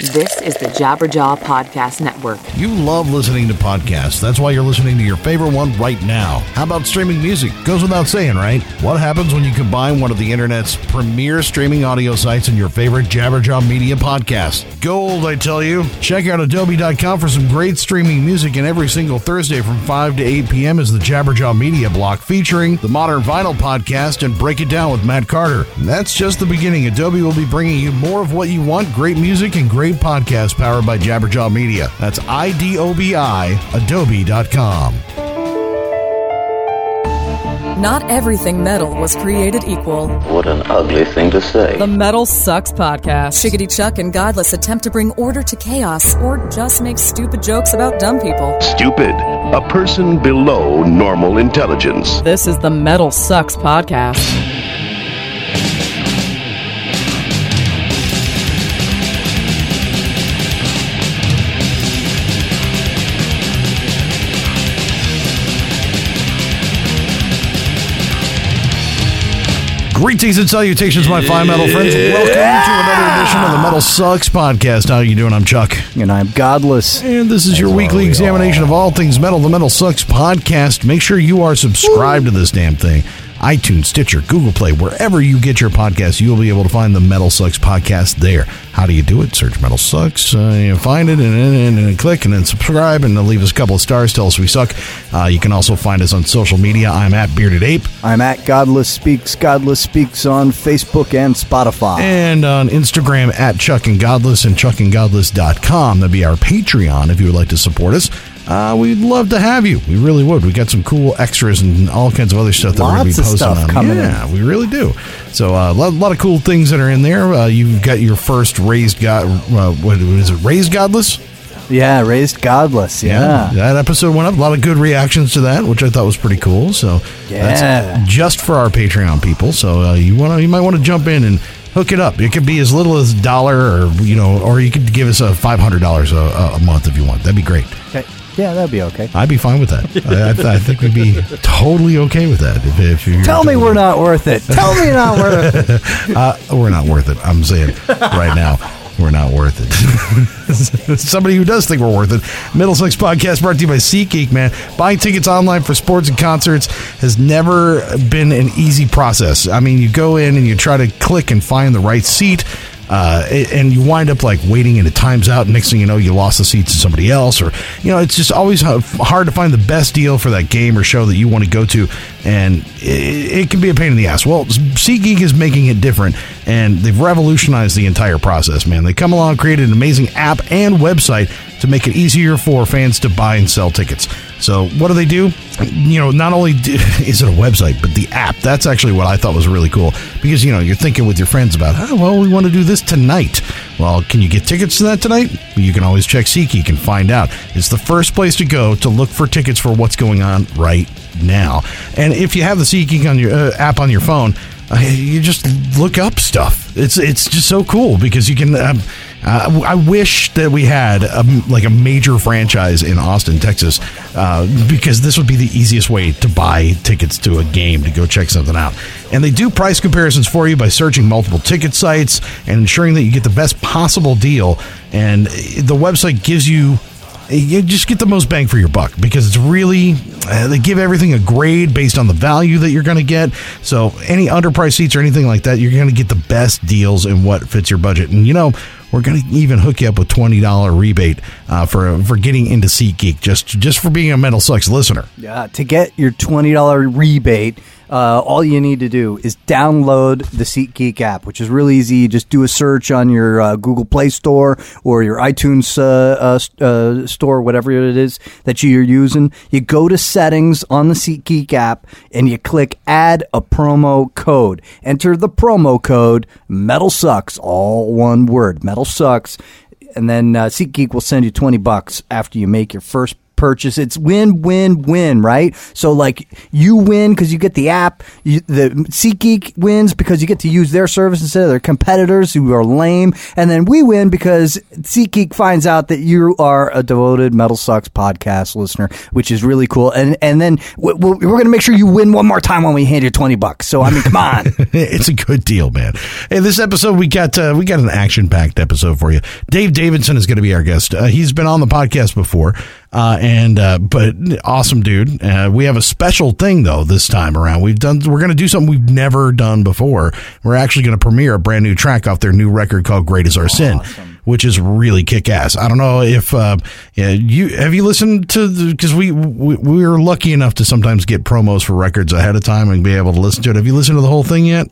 This is the Jabberjaw Podcast Network. You love listening to podcasts. That's why you're listening to your favorite one right now. How about streaming music? Goes without saying, right? What happens when you combine one of the internet's premier streaming audio sites and your favorite Jabberjaw Media podcast? Gold, I tell you. Check out idobi.com for some great streaming music, and every single Thursday from 5 to 8 p.m. is the Jabberjaw Media block featuring the Modern Vinyl podcast and Break It Down with Matt Carter. And that's just the beginning. idobi will be bringing you more of what you want great music and great podcasts powered by Jabberjaw Media. That's I D O B I, idobi.com. Not everything metal was created equal. What an ugly thing to say. The Metal Sucks Podcast. Shiggity Chuck and Godless attempt to bring order to chaos or just make stupid jokes about dumb people. Stupid. A person below normal intelligence. This is the Metal Sucks Podcast. Greetings and salutations, my fine metal friends. Welcome to another edition of the Metal Sucks podcast. How you doing? I'm Chuck. And I'm godless. And this is your weekly examination of all things metal, the Metal Sucks podcast. Make sure you are subscribed to this damn thing. iTunes, Stitcher, Google Play, wherever you get your podcasts, you'll be able to find the Metal Sucks podcast there. How do you do it? Search Metal Sucks, uh, you find it, and, and, and, and click, and then subscribe, and then leave us a couple of stars. Tell us we suck. Uh, you can also find us on social media. I'm at Bearded Ape. I'm at Godless Speaks. Godless Speaks on Facebook and Spotify. and on Instagram at Chuck and Godless and chuckandgodless.com. That'd be our Patreon if you would like to support us. Uh, we'd love to have you. We really would. We got some cool extras and all kinds of other stuff that we're going to be posting on. coming yeah, we really do. So uh, a lot, lot of cool things that are in there. Uh, you've got your first raised God. Uh, what is it? Raised Godless. yeah, raised Godless. Yeah. that episode went up. A lot of good reactions to that, which I thought was pretty cool. So Yeah. that's just for our Patreon people. So uh, you want to, you might want to jump in and hook it up. It could be as little as a dollar, or you know, or you could give us a five hundred dollars a, a month if you want. That'd be great. Okay. Yeah, that'd be okay. I'd be fine with that. I, I, th- I think we'd be totally okay with that. If, if Tell me we're not worth it. Tell me you're not worth it. uh, we're not worth it. I'm saying right now. We're not worth it. Somebody who does think we're worth it. Metal Sucks Podcast brought to you by SeatGeek, man. Buying tickets online for sports and concerts has never been an easy process. I mean, you go in and you try to click and find the right seat. Uh, and you wind up like waiting and it times out. And next thing you know, you lost the seat to somebody else, or you know, it's just always hard to find the best deal for that game or show that you want to go to, and it, it can be a pain in the ass. Well, SeatGeek is making it different, and they've revolutionized the entire process. Man, they come along, created an amazing app and website to make it easier for fans to buy and sell tickets. So, what do they do? You know, not only do, is it a website, but the app. That's actually what I thought was really cool because, you know, you're thinking with your friends about, oh, well, we want to do this tonight. Well, can you get tickets to that tonight? You can always check SeatGeek and find out. It's the first place to go to look for tickets for what's going on right now. And if you have the SeatGeek on your uh, app on your phone, uh, you just look up stuff. It's it's just so cool because you can. Um, uh, I wish that we had a, like a major franchise in Austin, Texas, uh, because this would be the easiest way to buy tickets to a game to go check something out. And they do price comparisons for you by searching multiple ticket sites and ensuring that you get the best possible deal. And the website gives you you just get the most bang for your buck because it's really uh, they give everything a grade based on the value that you're going to get so any underpriced seats or anything like that you're going to get the best deals and what fits your budget and you know we're going to even hook you up with $20 rebate uh, for for getting into SeatGeek just just for being a Metal Sucks listener. Yeah, to get your twenty dollar rebate, uh, all you need to do is download the SeatGeek app, which is really easy. You just do a search on your uh, Google Play Store or your iTunes uh, uh, uh, store, whatever it is that you're using. You go to settings on the SeatGeek app and you click Add a promo code. Enter the promo code Metal Sucks, all one word, Metal Sucks, and then uh, SeatGeek will send you twenty bucks after you make your first purchase. It's win, win, win, right? So like you win because you get the app. You, the SeatGeek wins because you get to use their service instead of their competitors who are lame, and then we win because SeatGeek finds out that you are a devoted Metal Sucks podcast listener, which is really cool. And and then we- we're, going to make sure you win one more time when we hand you twenty bucks. So I mean, come on. it's a good deal, man. Hey, this episode we got uh, we got an action packed episode for you. Dave Davidson is going to be our guest. Uh, he's been on the podcast before, uh, and uh, but awesome dude. Uh, we have a special thing though this time around. We've done we're going to do something we've never done before. We're actually going to premiere a brand new track off their new record called "Great Is Our Sin." Which is really kick ass. I don't know if uh, yeah, you have you listened to because we, we we are lucky enough to sometimes get promos for records ahead of time and be able to listen to it. Have you listened to the whole thing yet?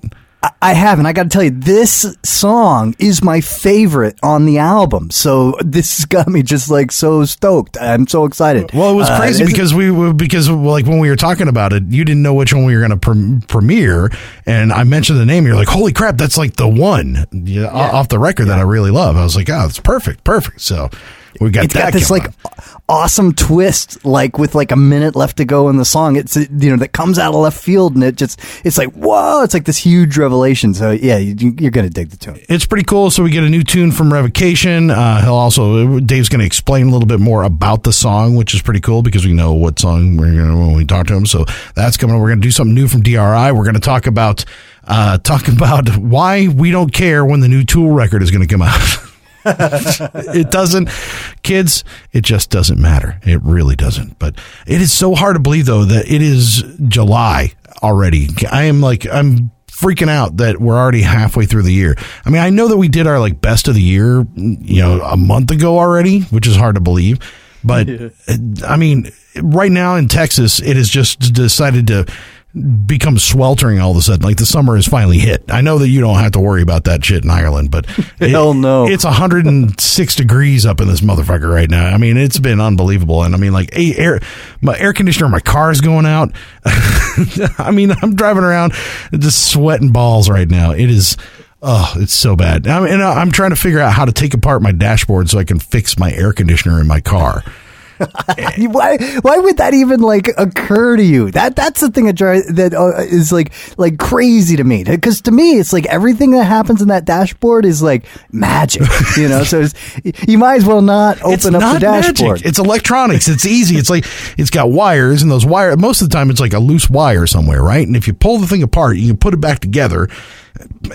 I haven't. I got to tell you, this song is my favorite on the album. So this has got me just like so stoked. I'm so excited. Well, it was Uh, crazy it- because we we because like when we were talking about it, you didn't know which one we were going to pre- premiere, and I mentioned the name. You're like, "Holy crap, that's like the one yeah, off the record that I really love." I was like, "Oh, it's perfect, perfect." So we got it's that. got this like on. awesome twist, like with like a minute left to go in the song. It's you know that comes out of left field, and it just it's like whoa, it's like this huge revelation. So yeah, you, you're gonna dig the tune. it's pretty cool. So we get a new tune from Revocation. Uh, he'll also Dave's going to explain a little bit more about the song, which is pretty cool because we know what song we're going to when we talk to him. So that's coming. up. We're going to do something new from DRI. We're going to talk about uh, talk about why we don't care when the new Tool record is going to come out. it doesn't kids it just doesn't matter. It really doesn't. But it is so hard to believe though that it is july already. I am like i'm freaking out that we're already halfway through the year. I mean i know that we did our like best of the year you know a month ago already which is hard to believe. But i mean right now in texas it has just decided to become sweltering all of a sudden like the summer has finally hit i know that you don't have to worry about that shit in ireland but it- Hell no. it's 106 degrees up in this motherfucker right now. I mean, it's been unbelievable. And I mean, like, air, my air conditioner, my car is going out. I mean, I'm driving around just sweating balls right now. It is, oh, it's so bad. I mean, and I'm trying to figure out how to take apart my dashboard so I can fix my air conditioner in my car. why why would that even like occur to you that that's the thing that drives that uh, is like like crazy to me because to me it's like everything that happens in that dashboard is like magic you know so it's, you might as well not open it's up not the dashboard Magic. It's electronics. It's easy. It's like it's got wires, and those wire. Most of the time, it's like a loose wire somewhere, right? And if you pull the thing apart, you can put it back together,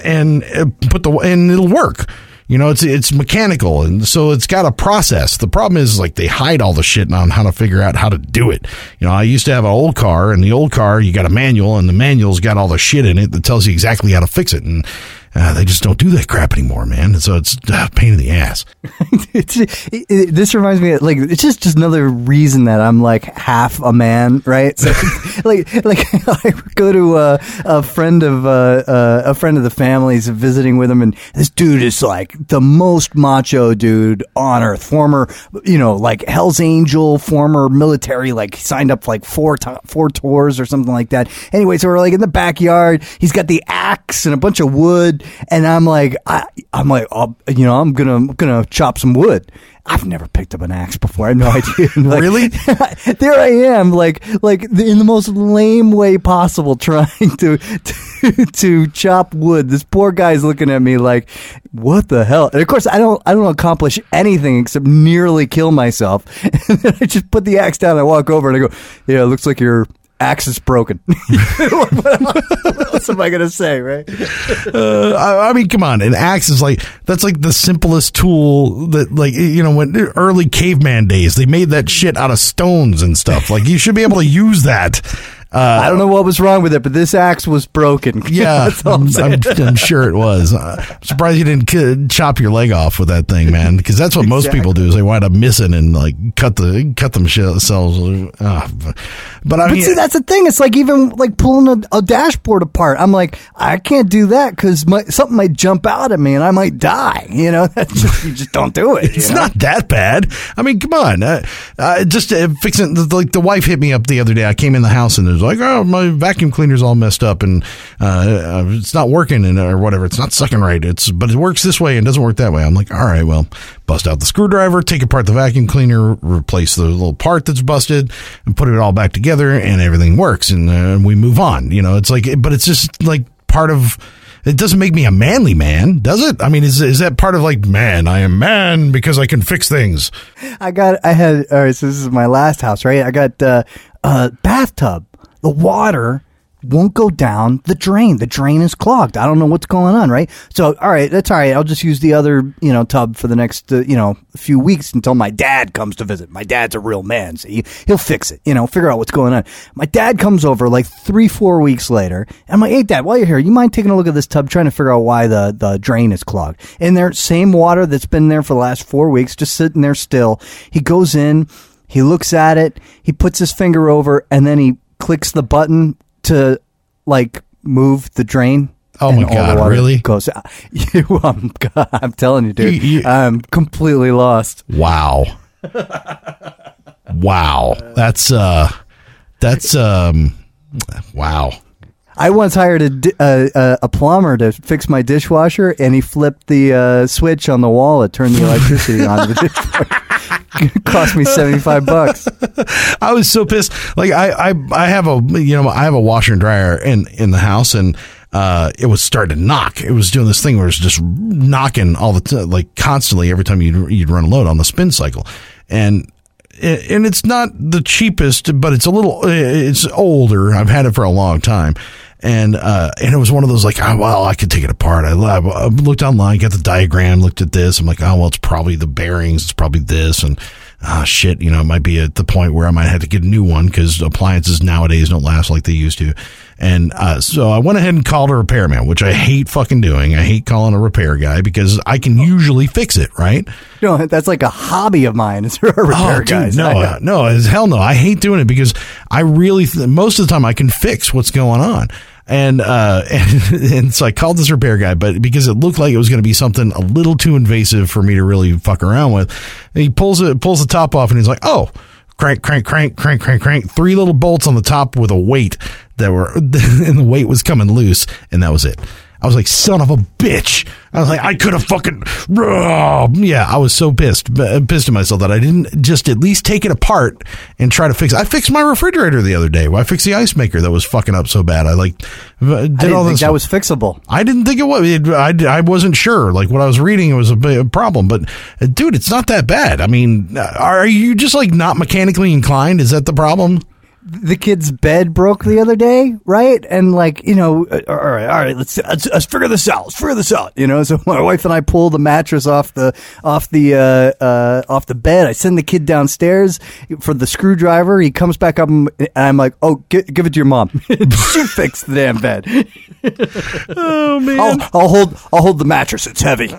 and uh, put the and it'll work. You know, it's it's mechanical, and so it's got a process. The problem is like they hide all the shit on how to figure out how to do it. You know, I used to have an old car, and the old car you got a manual, and the manual's got all the shit in it that tells you exactly how to fix it, and uh, they just don't do that crap anymore, man. And So it's uh, a pain in the ass. it, it, this reminds me of, like it's just just another reason that I'm like half a man, right? So, like like I go to uh, a friend of uh, uh, a friend of the family's visiting with him, and this dude is like the most macho dude on earth. Former, you know, like Hell's Angel, former military, like signed up for like four to- four tours or something like that. Anyway, so we're like in the backyard. He's got the axe and a bunch of wood, and I'm like, I, I'm like, oh, you know, I'm gonna gonna chop some wood. I've never picked up an axe before. I have no idea. Like, Really? there I am, like like in the most lame way possible, trying to, to to chop wood. This poor guy's looking at me like, "What the hell?" And of course, I don't I don't accomplish anything except nearly kill myself. And then I just put the axe down. I walk over and I go, "Yeah, it looks like your axe is broken." what else am I gonna say, right? Uh, I, I mean, come on. An axe is like that's like the simplest tool that, like, you know, when early caveman days, they made that shit out of stones and stuff. Like, you should be able to use that. Uh, I don't know what was wrong with it, but this axe was broken. yeah, I'm I'm. I'm, sure it was. Uh, I'm surprised you didn't ki- chop your leg off with that thing, man. Because that's what most people do is they wind up missing and like cut the cut themselves. Uh, but, but I But mean, see, that's the thing. It's like even like pulling a, a dashboard apart. I'm like, I can't do that because something might jump out at me and I might die. You know, that's just, you just don't do it. It's you know? not that bad. I mean, come on. Uh, uh, just uh, fixing the, like the wife hit me up the other day. I came in the house and there's like, oh, my vacuum cleaner's all messed up and uh, uh, it's not working and or whatever. It's not sucking right. It's but it works this way and doesn't work that way. I'm like, all right, well, bust out the screwdriver, take apart the vacuum cleaner, replace the little part that's busted, and put it all back together, and everything works, and uh, we move on. You know, it's like, but it's just like part of. It doesn't make me a manly man, does it? I mean, is is that part of like, man, I am man because I can fix things? I got, I had, all right, so this is my last house, right? I got uh, a bathtub. The water won't go down the drain. The drain is clogged. I don't know what's going on, right? So, all right, that's all right. I'll just use the other, you know, tub for the next, uh, you know, few weeks until my dad comes to visit. My dad's a real man, so he, he'll fix it, you know, figure out what's going on. My dad comes over like three, four weeks later, and I'm like, hey, dad, while you're here, you mind taking a look at this tub, trying to figure out why the, the drain is clogged? And there, same water that's been there for the last four weeks, just sitting there still. He goes in, he looks at it, he puts his finger over, and then he clicks the button to like move the drain. Oh my God, really? Goes. You, I'm, I'm telling you, dude. You- you- I'm completely lost. Wow. wow. That's uh that's um wow. I once hired a, uh, a plumber to fix my dishwasher, and he flipped the uh, switch on the wall It turned the electricity on the dishwasher. Cost me seventy five bucks. I was so pissed. Like I, I, I have a, you know, I have a washer and dryer in in the house, and uh, it was starting to knock. It was doing this thing where it was just knocking all the t- like constantly every time you'd you'd run a load on the spin cycle, and and it's not the cheapest, but it's a little, it's older. I've had it for a long time. And, uh, and it was one of those like, oh, well, I could take it apart. I, I looked online, got the diagram, looked at this. I'm like, oh, well, it's probably the bearings. It's probably this. And, ah, shit, you know, it might be at the point where I might have to get a new one because appliances nowadays don't last like they used to. And, uh, so I went ahead and called a repairman, which I hate fucking doing. I hate calling a repair guy because I can usually fix it, right? No, that's like a hobby of mine. Is repair Oh, dude, guys. no, uh, no, as hell no. I hate doing it because I really, th- most of the time I can fix what's going on. And, uh, and, and so I called this repair guy, but because it looked like it was going to be something a little too invasive for me to really fuck around with, he pulls it, pulls the top off and he's like, oh, crank, crank, crank, crank, crank, crank, three little bolts on the top with a weight that were, and the weight was coming loose. And that was it. I was like, son of a bitch. I was like, I could have fucking, yeah, I was so pissed, pissed at myself that I didn't just at least take it apart and try to fix it. I fixed my refrigerator the other day. I fixed the ice maker that was fucking up so bad. I like, v- I did didn't all think this. that was fixable. I didn't think it was. It, I, I wasn't sure. Like what I was reading, it was a big problem. But uh, dude, it's not that bad. I mean, uh, are you just like not mechanically inclined? Is that the problem? The kid's bed broke the other day, right? And like, you know, uh, all right, all right, let's, let's let's figure this out. Let's figure this out. You know, so my wife and I pull the mattress off the off the uh, uh, off the bed. I send the kid downstairs for the screwdriver. He comes back up, and I'm like, "Oh, gi- give it to your mom. she fixed the damn bed. Oh man. I'll, I'll hold I'll hold the mattress. It's heavy.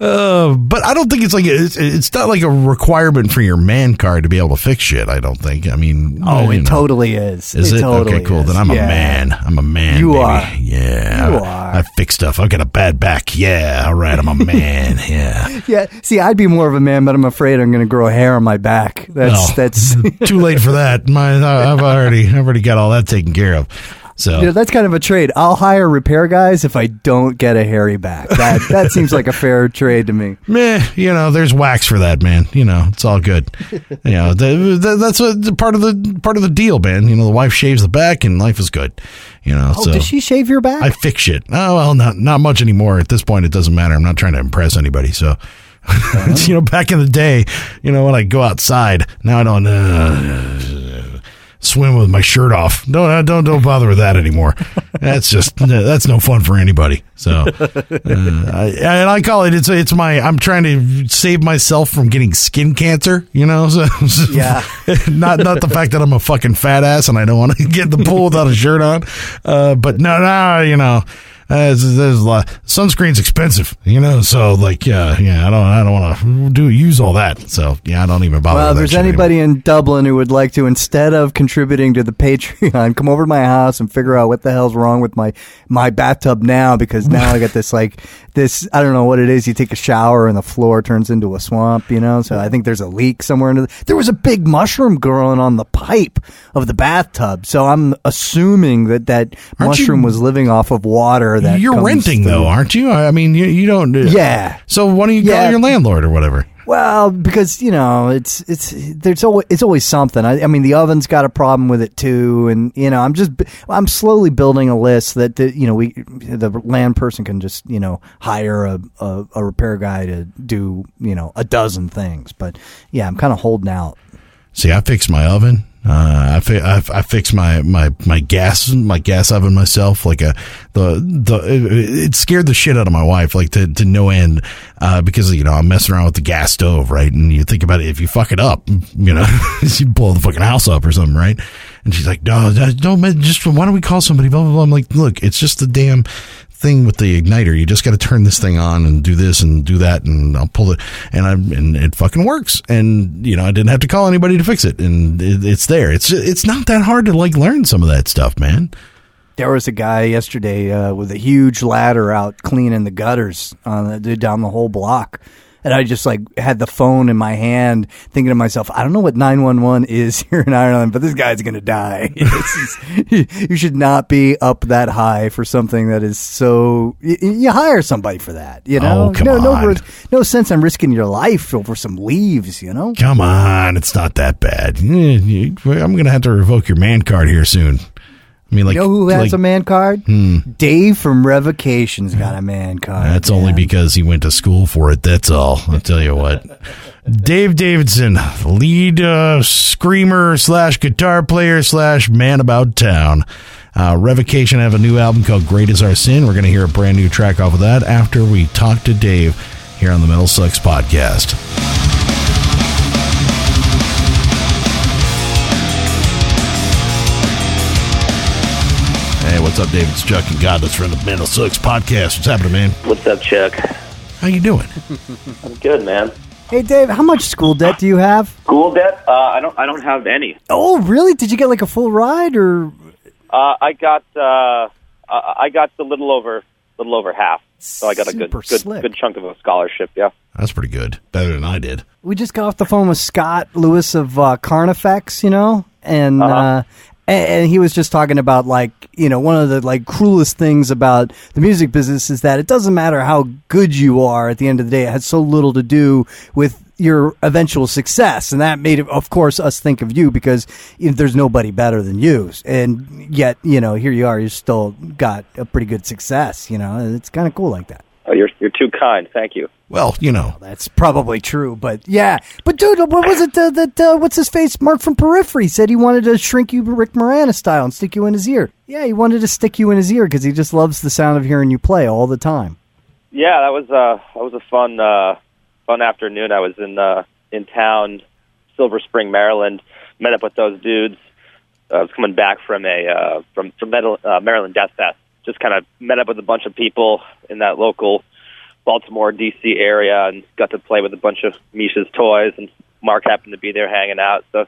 Uh, but I don't think it's like it's, it's not like a requirement for your man card to be able to fix shit. I don't think. I mean, Oh, it know. totally is. Is it, totally okay? Cool. is. Then I'm Yeah. a man. I'm a man. You baby. are. Yeah. You I, are. I fix stuff. I got a bad back. Yeah. All right. I'm a man. yeah. Yeah. See, I'd be more of a man, but I'm afraid I'm going to grow hair on my back. That's No. that's. Too late for that. My, I've already, I've already got all that taken care of. So You know, that's kind of a trade. I'll hire repair guys if I don't get a hairy back. That that seems like a fair trade to me. meh, you know, there's wax for that, man. You know, it's all good. you know, the, the, that's a part of the part of the deal, man. You know, the wife shaves the back, and life is good. You know, Oh, so does she shave your back? I fix it. Oh well, not not much anymore. At this point, it doesn't matter. I'm not trying to impress anybody. So, you know, back in the day, you know, when I go outside, now I don't uh, swim with my shirt off. Don't uh, don't don't bother with that anymore. That's just that's no fun for anybody. So, uh, I, and I call it it's it's my I'm trying to save myself from getting skin cancer. You know, so Yeah. not not the fact that I'm a fucking fat ass and I don't want to get in the pool without a shirt on. Uh, but no, no, you know, uh, there's, a lot, sunscreen's expensive, you know. So like, yeah, yeah, I don't, I don't want to do use all that. So yeah, I don't even bother. Well, if there's shit anymore. anybody in Dublin who would like to, instead of contributing to the Patreon, come over to my house and figure out what the hell's wrong with my my bathtub now because now I got this like this I don't know what it is. You take a shower and the floor turns into a swamp, you know. So I think there's a leak somewhere. Into the, there was a big mushroom growing on the pipe of the bathtub. So I'm assuming that that Aren't you- mushroom was living off of water. That You're renting through. though, aren't you? I mean, you, you don't. Yeah. So why don't you Yeah. call your landlord or whatever? Well, because you know, it's it's there's always it's always something. I, I mean, the oven's got a problem with it too, and you know, I'm just I'm slowly building a list that, that you know we the land person can just you know hire a, a a repair guy to do you know a dozen things. But yeah, I'm kind of holding out. See, I fixed my oven. Uh, I, fi- I, I fixed my, my, my gas my gas oven myself. Like a the the it, scared the shit out of my wife, like to, to no end, uh, because you know I'm messing around with the gas stove, right? And you think about it, if you fuck it up, you know, you blow the fucking house up or something, right? And she's like, no, man, just why don't we call somebody? Blah blah blah. I'm like, look, it's just the damn thing with the igniter. You just got to turn this thing on and do this and do that, and I'll pull it, and I'm and it fucking works. And you know, I didn't have to call anybody to fix it, and it, it's there. It's it's not that hard to like learn some of that stuff, man. There was a guy yesterday uh, with a huge ladder out cleaning the gutters on the, down the whole block. And I just like had the phone in my hand, thinking to myself, I don't know what 911 is here in Ireland, but this guy's going to die. Is- you should not be up that high for something that is so. You, you hire somebody for that, you know? Oh, come no, no, on. ris- no sense in risking your life over some leaves, you know? Come on, it's not that bad. I'm gonna have to revoke your man card here soon. I mean, like, You know who has like, Hmm. a man card? Dave from Revocation's got a man card. That's only because he went to school for it. That's all. I'll tell you what. Dave Davidson, lead uh, screamer slash guitar player slash man about town. Uh, Revocation have a new album called Great Is Our Sin. We're going to hear a brand new track off of that after we talk to Dave here on the Metal Sucks podcast. What's up, David? It's Chuck and Godless from the Metal Sucks podcast. What's happening, man? What's up, Chuck? How you doing? I'm good, man. Hey Dave, how much school debt do you have? School debt? Uh, I don't. I don't have any. Oh, really? Did you get like a full ride or Uh, I got. Uh, I I got a little over, little over half. So I got a good, good, slick. good chunk of a scholarship. Yeah. That's pretty good. Better than I did. we just got off the phone with Scott Lewis of uh, Carnifex, you know, and Uh-huh. uh, and, he was just talking about like you know one of the like cruelest things about the music business is that it doesn't matter how good you are at the end of the day, it has so little to do with your eventual success, and that made, of course, us think of you because there's nobody better than you, and yet you know here you are, you still got a pretty good success, you know, it's kind of cool like that. Oh, you're you're too kind. Thank you. Well, you know, That's probably true, but yeah. But dude, what was it uh, that uh, what's his face? Mark from Periphery said he wanted to shrink you Rick Moranis style and stick you in his ear. Yeah, he wanted to stick you in his ear because he just loves the sound of hearing you play all the time. Yeah, that was uh, that was a fun, uh, fun afternoon. I was in uh, in town, Silver Spring, Maryland. Met up with those dudes. I was coming back from a uh, from from uh, Maryland Death Fest. Just kind of met up with a bunch of people in that local Baltimore, D.C. area, and got to play with a bunch of Misha's toys. And Mark happened to be there hanging out, so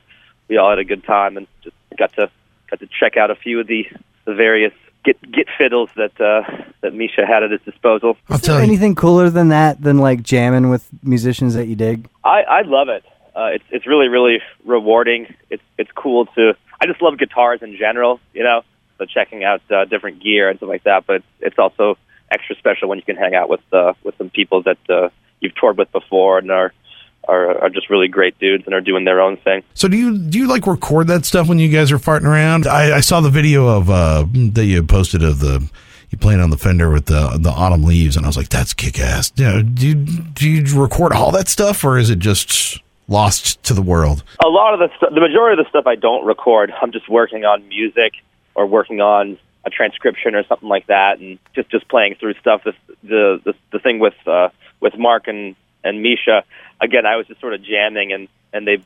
we all had a good time and just got to got to check out a few of the the various git git fiddles that uh, that Misha had at his disposal. I'll Is there anything cooler than that? Than like jamming with musicians that you dig? I, I love it. Uh, it's it's really really rewarding. It's it's cool to. I just love guitars in general, you know. So checking out uh, different gear and stuff like that. But it's also extra special when you can hang out with uh, with some people that uh, you've toured with before and are, are are just really great dudes and are doing their own thing. So do you do you like record that stuff when you guys are farting around? I, I saw the video of uh, that you posted of the you playing on the Fender with the the autumn leaves, and I was like, that's kick ass. You know, do you, do you record all that stuff, or is it just lost to the world? a lot of the stu- the majority of the stuff I don't record. I'm just working on music or working on a transcription or something like that, and just just playing through stuff. The the the, the thing with uh, with Mark and and Misha, again, I was just sort of jamming, and and they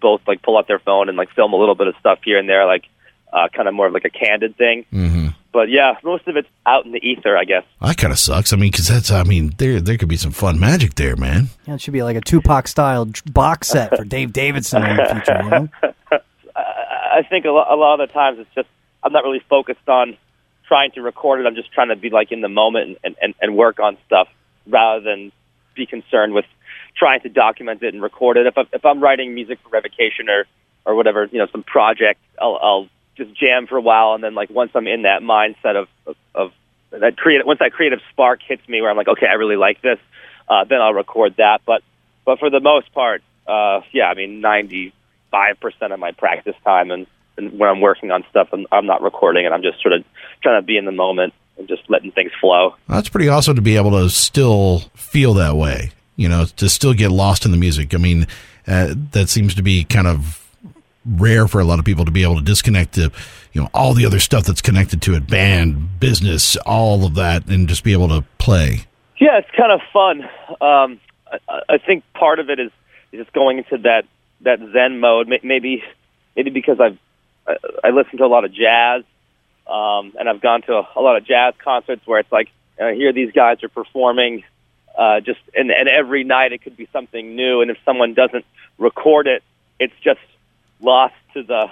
both like pull out their phone and like film a little bit of stuff here and there, like. uh, kind of more of like a candid thing. Mm-hmm. But yeah, most of it's out in the ether, I guess. That kind of sucks. I mean, because that's, I mean, there there could be some fun magic there, man. Yeah, it should be like a Tupac style box set for Dave Davidson in the future. You know? I think a lot, a lot of the times it's just I'm not really focused on trying to record it. I'm just trying to be like in the moment and, and, and work on stuff rather than be concerned with trying to document it and record it. If, I, if I'm writing music for Revocation or, or whatever, you know, some project, I'll, I'll just jam for a while. And then like once I'm in that mindset of, of, of that creative, once that creative spark hits me where I'm like, okay, I really like this, uh, then I'll record that. But, but for the most part, uh, yeah, I mean, 95% of my practice time and, and when I'm working on stuff, I'm, I'm not recording it. I'm just sort of trying to be in the moment and just letting things flow. That's pretty awesome to be able to still feel that way. You know, to still get lost in the music. I mean, uh, that seems to be kind of rare for a lot of people to be able to disconnect to, you know, all the other stuff that's connected to it, band, business, all of that, and just be able to play. Yeah, it's kind of fun. Um, I, I think part of it is, is just going into that that Zen mode. Maybe maybe because I've I, I listen to a lot of jazz, um, and I've gone to a, a lot of jazz concerts where it's like uh, here these guys are performing, uh, just and, and every night it could be something new, and if someone doesn't record it, it's just lost to the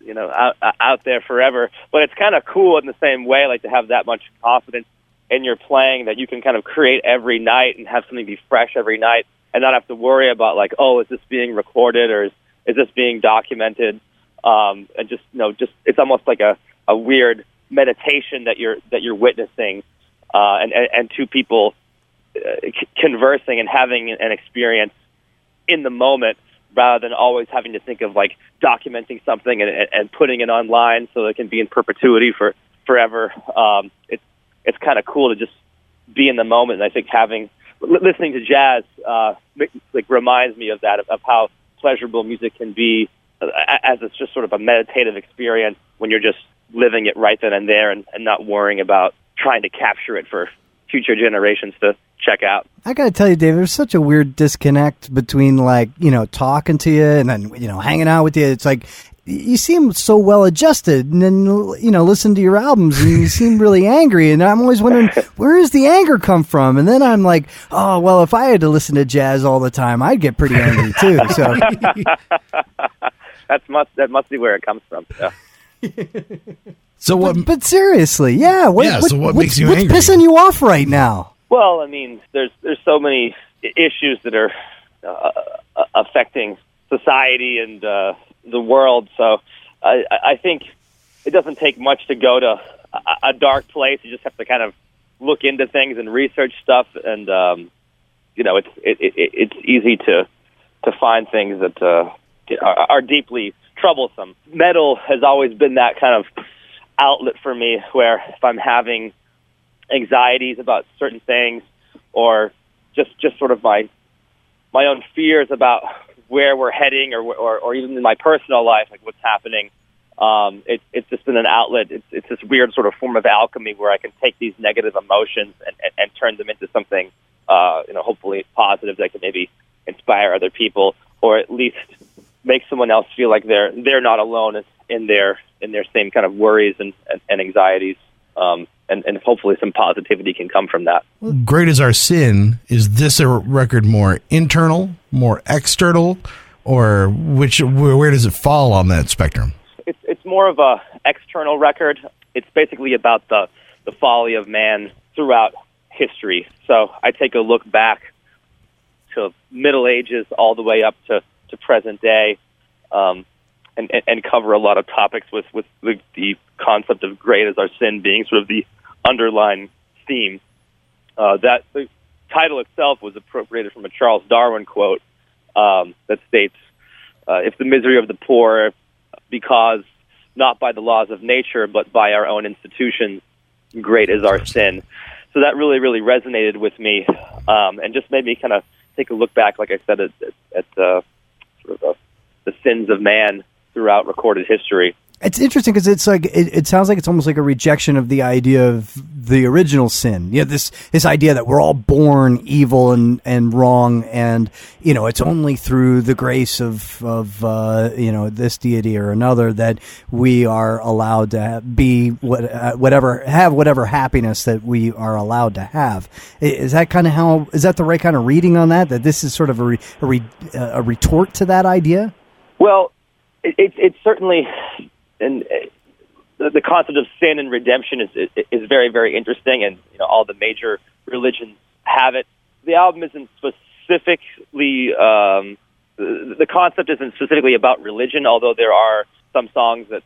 you know out, out there forever. But it's kind of cool in the same way, like to have that much confidence in your playing that you can kind of create every night and have something be fresh every night, and not have to worry about like, oh, is this being recorded or is is this being documented? Um, and just you know, just it's almost like a, a weird meditation that you're that you're witnessing, uh, and, and and two people uh, c- conversing and having an experience in the moment rather than always having to think of like documenting something and, and, and putting it online so it can be in perpetuity for forever. Um, it's it's kind of cool to just be in the moment. And I think having listening to jazz uh, like reminds me of that of, of how pleasurable music can be as it's just sort of a meditative experience when you're just living it right then and there and, and not worrying about trying to capture it for future generations to check out. I got to tell you, Dave, there's such a weird disconnect between like you know talking to you and then you know hanging out with you. It's like you seem so well adjusted, and then you know listen to your albums and you seem really angry. And I'm always wondering where does the anger come from? And then I'm like, oh well, if I had to listen to jazz all the time, I'd get pretty angry too. So That's must that must be where it comes from. Yeah. So what? but, but seriously, yeah, what, Yeah, so what what's- makes you what's angry? pissing you off right now? Well, I mean, there's there's so many issues that are uh, uh, affecting society and uh, the world. So I, I I think it doesn't take much to go to a, a dark place. You just have to kind of look into things and research stuff, and um, you know, it's it, it, it's easy to to find things that uh, are, are deeply troublesome. Metal has always been that kind of outlet for me, where if I'm having anxieties about certain things or just just sort of my my own fears about where we're heading or or, or even in my personal life like what's happening um it, it's just been an outlet it's it's this weird sort of form of alchemy where I can take these negative emotions and, and, and turn them into something uh you know hopefully positive that can maybe inspire other people or at least make someone else feel like they're they're not alone in their in their same kind of worries and, and, and anxieties um, and, and hopefully some positivity can come from that. Great Is Our Sin. Is this a record more internal, more external, or which? Where, where does it fall on that spectrum? It's it's more of a external record. It's basically about the the folly of man throughout history. So I take a look back to Middle Ages all the way up to, to present day, um, and, and and cover a lot of topics with with the, the concept of Great Is Our Sin being sort of the underlying theme. Uh, that the title itself was appropriated from a Charles Darwin quote um, that states, uh, "If the misery of the poor, because not by the laws of nature, but by our own institutions, great is our sin." So that really, really resonated with me, um, and just made me kind of take a look back, like I said, at, at, at uh, uh, the sins of man throughout recorded history. It's interesting because it's like it, it sounds like it's almost like a rejection of the idea of the original sin. Yeah, this this idea that we're all born evil and and wrong, and you know it's only through the grace of of uh, you know this deity or another that we are allowed to be what uh, whatever have whatever happiness that we are allowed to have. Is that kind of how? Is that the right kind of reading on that? That this is sort of a re, a, re, a retort to that idea? Well, it, it, it's certainly, and uh, the, concept of sin and redemption is, is very very interesting, and you know all the major religions have it. The album isn't specifically um, the concept isn't specifically about religion, although there are some songs that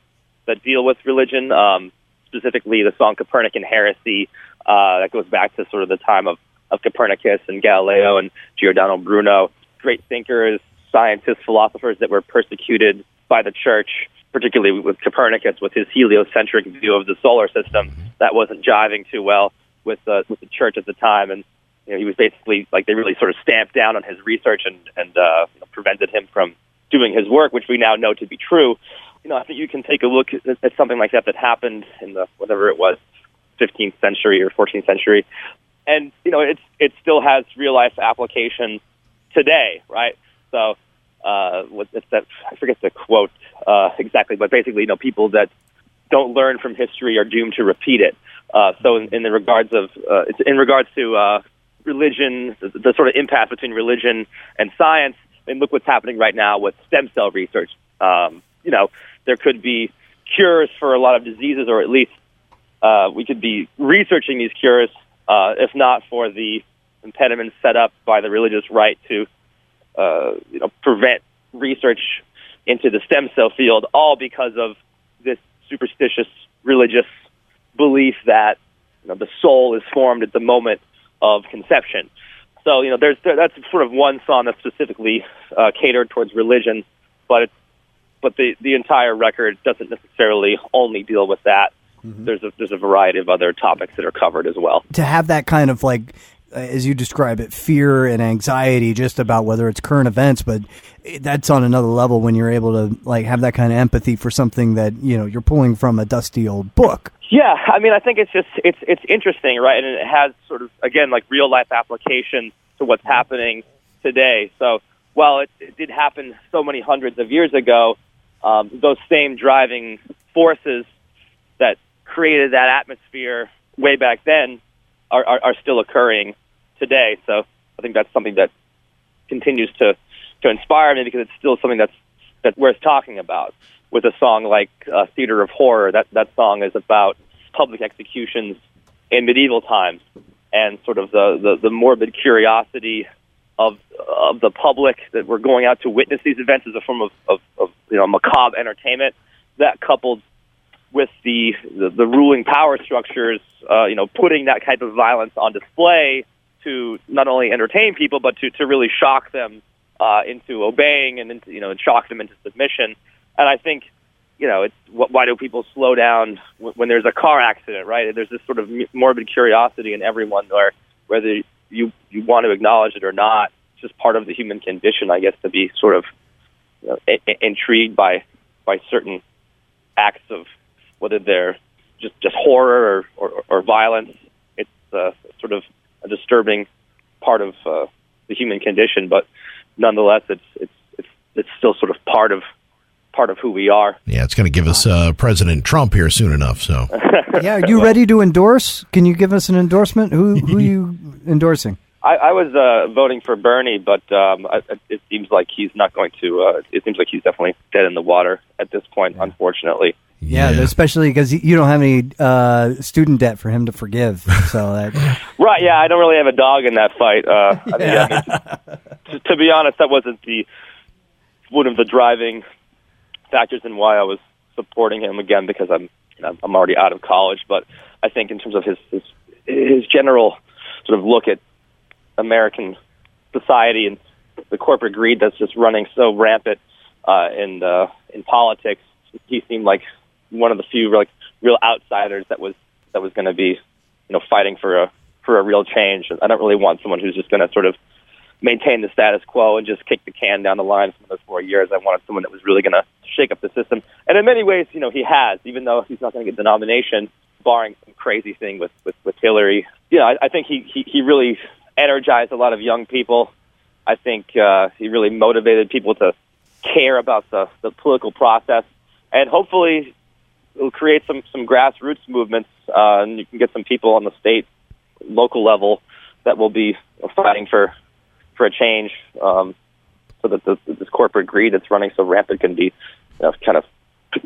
that deal with religion. Um, specifically, the song Copernican Heresy uh, that goes back to sort of the time of of Copernicus and Galileo and Giordano Bruno, great thinkers, scientists, philosophers that were persecuted by the church, particularly with Copernicus, with his heliocentric view of the solar system. That wasn't jiving too well with uh, with the church at the time, and you know, he was basically like they really sort of stamped down on his research and and uh, you know, prevented him from doing his work, which we now know to be true. You know, I think you can take a look at, at something like that that happened in the whatever it was, 15th century or 14th century, and you know, it's it still has real life application today, right? So, uh, what it's that I forget the quote uh, exactly, but basically, you know, people that don't learn from history are doomed to repeat it. Uh, so, in, in the regards of uh, in regards to uh, religion, the, the sort of impasse between religion and science, and look what's happening right now with stem cell research. Um, you know, there could be cures for a lot of diseases, or at least uh, we could be researching these cures, uh, if not for the impediments set up by the religious right to, uh, you know, prevent research into the stem cell field, all because of this superstitious religious belief that you know, the soul is formed at the moment of conception. So you know, there's there, that's sort of one song that's specifically uh, catered towards religion, but it's but the the entire record doesn't necessarily only deal with that. There's a there's a variety of other topics that are covered as well. to have that kind of like as you describe it fear and anxiety just about whether it's current events but that's on another level when you're able to like have that kind of empathy for something that you know you're pulling from a dusty old book Yeah, I mean, I think it's just it's it's interesting, right? And it has sort of again like real life application to what's happening today. So while it, it did happen so many hundreds of years ago, um, those same driving forces that created that atmosphere way back then are, are, are still occurring today. So I think that's something that continues to to inspire me because it's still something that's that's worth talking about. With a song like uh, "Theater of Horror," that that song is about public executions in medieval times and sort of the the, the morbid curiosity of of the public that were going out to witness these events as a form of, of, of you know macabre entertainment. That coupled with the, the the ruling power structures, uh, you know, putting that type of violence on display to not only entertain people but to to really shock them uh, into obeying and into, you know and shock them into submission. And I think you know it's wh- why do people slow down when there's a car accident, right? There's this sort of morbid curiosity in everyone, where whether you you want to acknowledge it or not, it's just part of the human condition, I guess, to be sort of you know, I- I- intrigued by by certain acts of whether they're just just horror or, or, or violence. It's uh, sort of a disturbing part of uh, the human condition, but nonetheless, it's it's it's it's still sort of part of part of who we are. Yeah, it's going to give us uh, President Trump here soon enough. So yeah are you ready to endorse can you give us an endorsement who who are you endorsing I, I was uh, voting for Bernie, but um, I, it seems like he's not going to. Uh, it seems like he's definitely dead in the water at this point, unfortunately. Yeah, especially because you don't have any uh, student debt for him to forgive so that Right? Yeah, I don't really have a dog in that fight. Uh, I mean, I mean, to, to be honest, that wasn't the one of the driving factors in why I was supporting him again because I'm you know, I'm already out of college. But I think in terms of his his, his general sort of look at American society and the corporate greed that's just running so rampant uh, in uh, in politics, he seemed like one of the few like real outsiders that was that was going to be you know fighting for a for a real change. I don't really want someone who's just going to sort of maintain the status quo and just kick the can down the line for another four years. I wanted someone that was really going to shake up the system. And in many ways, you know, he has, even though he's not going to get the nomination, barring some crazy thing with, with, with Hillary. Yeah, I, I think he, he, he really energized a lot of young people. I think uh, he really motivated people to care about the, the political process. And hopefully, it'll create some, some grassroots movements, uh, and you can get some people on the state, local level that will be fighting for for a change, um, so that this, this corporate greed that's running so rampant can be you know, kind of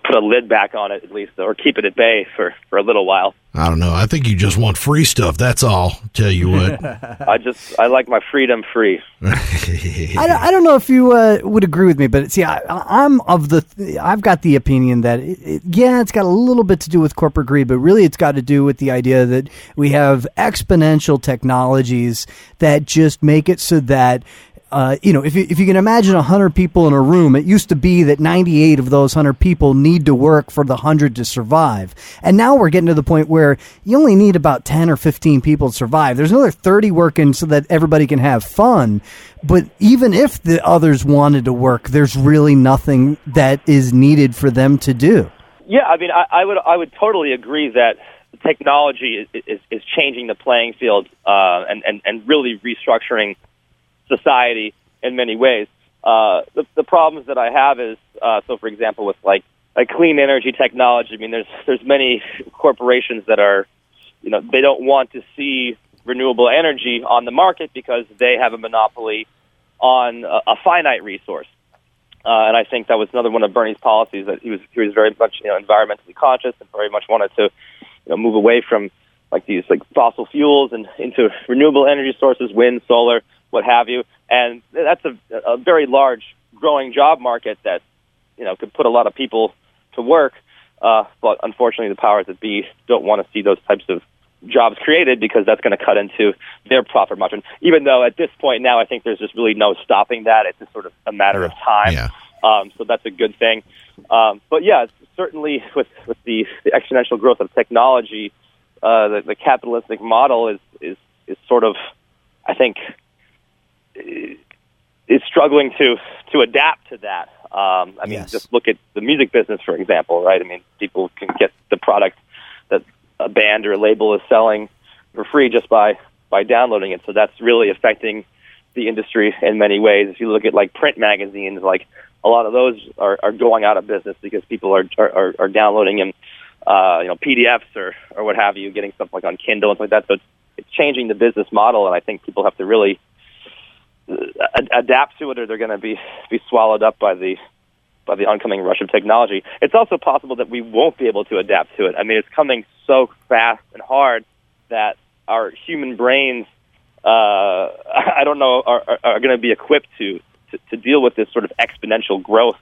put a lid back on it at least, or keep it at bay for for a little while. I don't know. I think you just want free stuff. That's all. Tell you what. I just I like my freedom free. I, don't- I don't know if you uh, would agree with me, but see, I, I'm of the. I've got the opinion that it, it, yeah, it's got a little bit to do with corporate greed, but really, it's got to do with the idea that we have exponential technologies that just make it so that. Uh, you know, if you, if you can imagine 100 people in a room, it used to be that 98 of those 100 people need to work for the 100 to survive. And now we're getting to the point where you only need about 10 or 15 people to survive. There's another 30 working so that everybody can have fun. But even if the others wanted to work, there's really nothing that is needed for them to do. Yeah, I mean, I, I would I would totally agree that technology is is, is changing the playing field uh, and, and and really restructuring society in many ways. Uh, the, the problems that I have is uh, so, for example, with like like clean energy technology. I mean, there's there's many corporations that are, you know, they don't want to see renewable energy on the market because they have a monopoly on a, a finite resource. Uh, and I think that was another one of Bernie's policies that he was he was very much you know environmentally conscious and very much wanted to you know move away from like these like fossil fuels and into renewable energy sources, wind, solar, what have you. And that's a, a very large growing job market that you know could put a lot of people to work. Uh, but unfortunately, the powers that be don't want to see those types of jobs created because that's going to cut into their profit margin. Even though at this point now, I think there's just really no stopping that. It's just sort of a matter of time. Yeah. Um, so that's a good thing. Um, but yeah, certainly with with the, the exponential growth of technology, uh, the, the capitalistic model is is is sort of, I think, is struggling to to adapt to that. Um, I mean, Yes. just look at the music business, for example, right? I mean, people can get the product that a band or a label is selling for free just by by downloading it. So that's really affecting the industry in many ways. If you look at like print magazines, like a lot of those are, are going out of business because people are are, are downloading them, uh, you know, PDFs or or what have you, getting stuff like on Kindle and stuff like that. So it's, it's changing the business model, and I think people have to really uh, adapt to it, or they're going to be be swallowed up by the by the oncoming rush of technology. It's also possible that we won't be able to adapt to it. I mean, it's coming so fast and hard that our human brains, uh, I don't know, are, are, are going to be equipped to, to to deal with this sort of exponential growth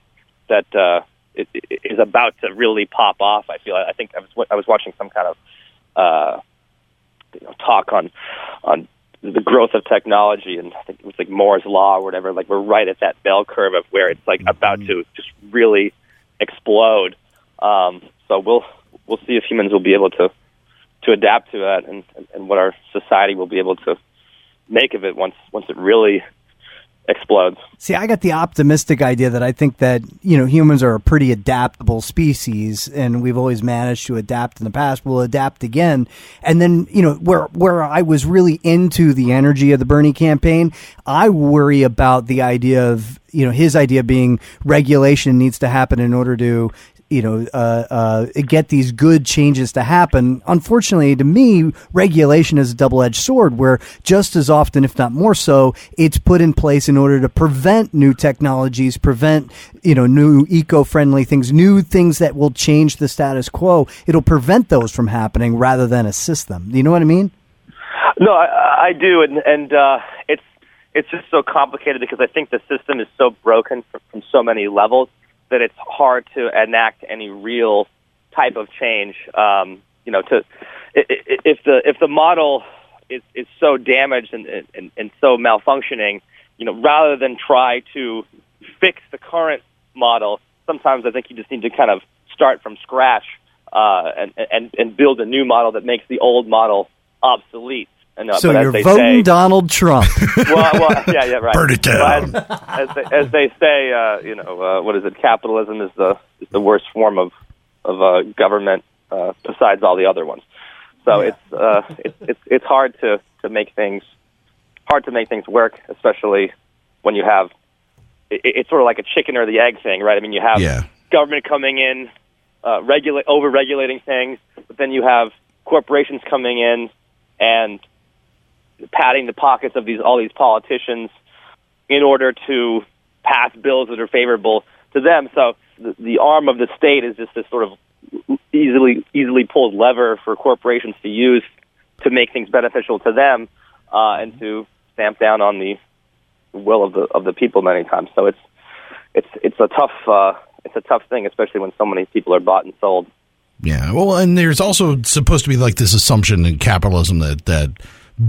that uh, it, it is about to really pop off. I feel. I think I was I was watching some kind of uh, you know, talk on on the growth of technology, and I think it was like Moore's law or whatever. Like we're right at that bell curve of where it's like about to just really explode. Um, so we'll we'll see if humans will be able to to adapt to that, and, and, and what our society will be able to make of it once once it really explodes. See, I got the optimistic idea that I think that, you know, humans are a pretty adaptable species and we've always managed to adapt in the past. We'll adapt again. And then, you know, where, where I was really into the energy of the Bernie campaign, I worry about the idea of, you know, his idea being regulation needs to happen in order to, you know, uh, uh, get these good changes to happen. Unfortunately, to me, regulation is a double edged sword where just as often, if not more so, it's put in place in order to prevent new technologies, prevent, you know, new eco friendly things, new things that will change the status quo. It'll prevent those from happening rather than assist them. You know what I mean? No, I, I do, and and uh, it's it's just so complicated because I think the system is so broken from, from so many levels that it's hard to enact any real type of change. Um, you know, to if the if the model is is so damaged and and, and so malfunctioning, you know, rather than try to fix the current model, sometimes I think you just need to kind of start from scratch uh, and and and build a new model that makes the old model obsolete. I know, So but you're they voting say, Donald Trump. well, well, yeah, yeah, right. Burn it down. Well, as, as, they, as they say, uh, you know, uh, what is it? Capitalism is the is the worst form of of uh, government uh, besides all the other ones. So it's uh, it's it's it's hard to to make things hard to make things work, especially when you have it, it's sort of like a chicken or the egg thing, right? I mean, you have Yeah. government coming in, uh, regulate over regulating things, but then you have corporations coming in and patting the pockets of these all these politicians in order to pass bills that are favorable to them. So the, the arm of the state is just this sort of easily easily pulled lever for corporations to use to make things beneficial to them uh, and to stamp down on the will of the of the people many times. So it's it's it's a tough uh, it's a tough thing, especially when so many people are bought and sold. Yeah. Well, and there's also supposed to be like this assumption in capitalism that that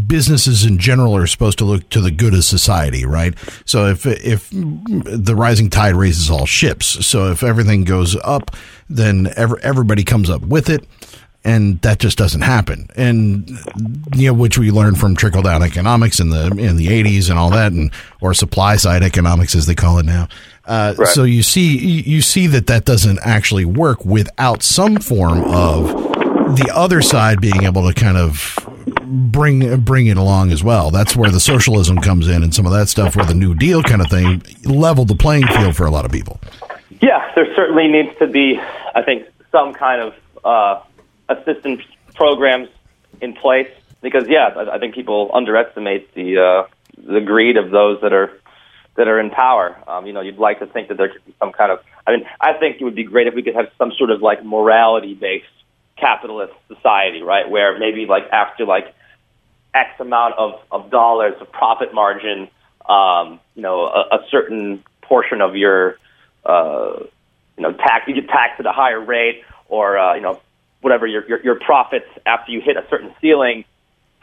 businesses in general are supposed to look to the good of society, right? So if if the rising tide raises all ships, so if everything goes up, then ever, everybody comes up with it. And that just doesn't happen, and you know which we learned from trickle down economics in the in the eighties and all that, and or supply side economics as they call it now. Uh, Right. So you see you see that that doesn't actually work without some form of the other side being able to kind of bring bring it along as well. That's where the socialism comes in and some of that stuff where the New Deal kind of thing leveled the playing field for a lot of people. Yeah, there certainly needs to be, I think, some kind of uh, assistance programs in place because, yeah, I, I think people underestimate the uh, the greed of those that are that are in power. Um, you know, you'd like to think that there could be some kind of. I mean, I think it would be great if we could have some sort of like morality based capitalist society, right? Where maybe like after like X amount of, of dollars of profit margin, um, you know, a, a certain portion of your, uh, you know, tax, you get taxed at a higher rate or, uh, you know, whatever your, your, your profits after you hit a certain ceiling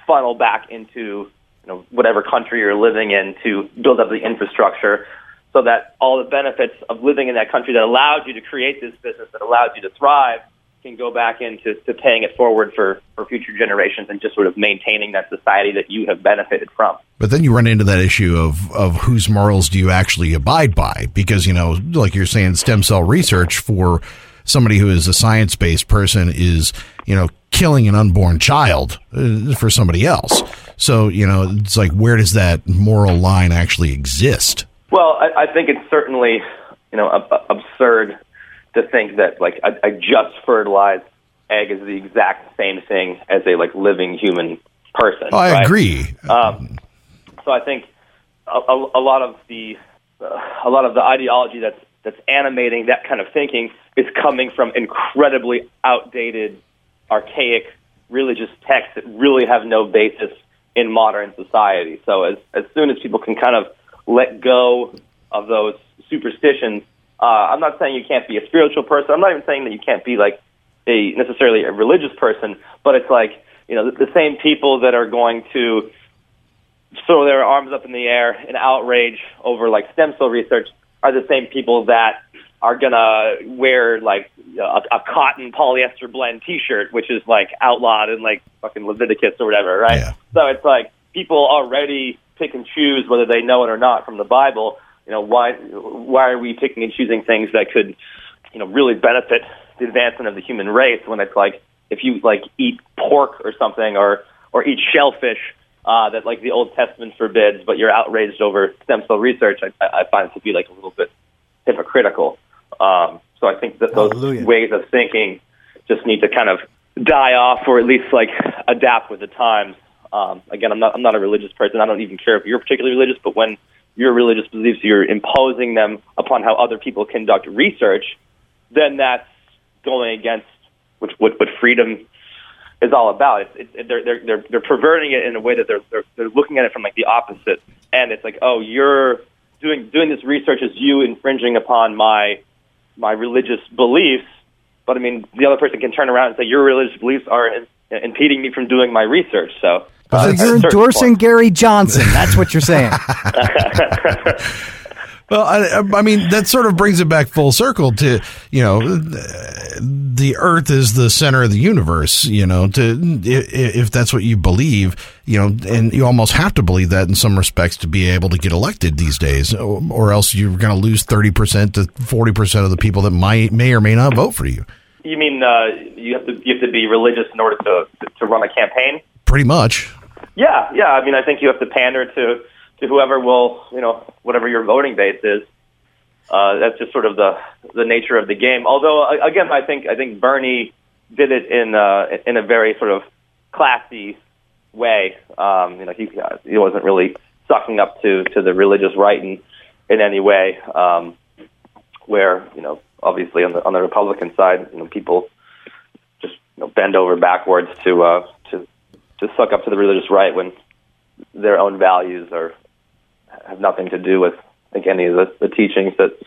funnel back into, you know, whatever country you're living in to build up the infrastructure so that all the benefits of living in that country that allowed you to create this business, that allowed you to thrive, can go back into to paying it forward for, for future generations and just sort of maintaining that society that you have benefited from. But then you run into that issue of of whose morals do you actually abide by? Because you know, like you're saying, stem cell research for somebody who is a science based person is you know killing an unborn child uh, for somebody else. So you know, it's like where does that moral line actually exist? Well, I, I think it's certainly you know ab- absurd to think that like a, a just fertilized egg is the exact same thing as a like living human person. Oh, I right? agree. Um, so I think a, a, a lot of the uh, a lot of the ideology that's that's animating that kind of thinking is coming from incredibly outdated, archaic religious texts that really have no basis in modern society. So as as soon as people can kind of let go of those superstitions, uh, I'm not saying you can't be a spiritual person. I'm not even saying that you can't be like a necessarily a religious person, but it's like you know the, the same people that are going to throw their arms up in the air in outrage over like stem cell research are the same people that are gonna wear like a, a cotton polyester blend T-shirt, which is like outlawed in like fucking Leviticus or whatever, right? Yeah. So it's like people already pick and choose whether they know it or not from the Bible. You know why? Why are we picking and choosing things that could, you know, really benefit the advancement of the human race when it's like if you like eat pork or something or or eat shellfish uh, that like the Old Testament forbids, but you're outraged over stem cell research, I, I find it to be like a little bit hypocritical. Um, so I think that those Hallelujah. ways of thinking just need to kind of die off, or at least like adapt with the times. Um, again, I'm not I'm not a religious person. I don't even care if you're particularly religious, but when your religious beliefs you're imposing them upon how other people conduct research, then that's going against which what, what freedom is all about. It's, it, they're, they're, they're, they're perverting it in a way that they're, they're, they're looking at it from like the opposite. And it's like, oh, you're doing, doing this research is you infringing upon my, my religious beliefs. But I mean, the other person can turn around and say, your religious beliefs are in, impeding me from doing my research. So, uh, So you're endorsing point- Gary Johnson. That's what you're saying. Well, I, I mean, that sort of brings it back full circle to, you know, the Earth is the center of the universe, you know, to if that's what you believe, you know, and you almost have to believe that in some respects to be able to get elected these days, or else you're going to lose 30% to 40% of the people that might, may or may not vote for you. You mean uh, you have to you have to be religious in order to to run a campaign? Pretty much. Yeah, yeah. I mean, I think you have to pander to to whoever will, you know, whatever your voting base is. Uh, that's just sort of the the nature of the game. Although, uh, again, I think I think Bernie did it in uh, in a very sort of classy way. Um, you know, he uh, he wasn't really sucking up to to the religious right in in any way. Um, where you know, obviously on the on the Republican side, you know, people just you know, bend over backwards to uh, to to suck up to the religious right when their own values are have nothing to do with I think any of the, the teachings that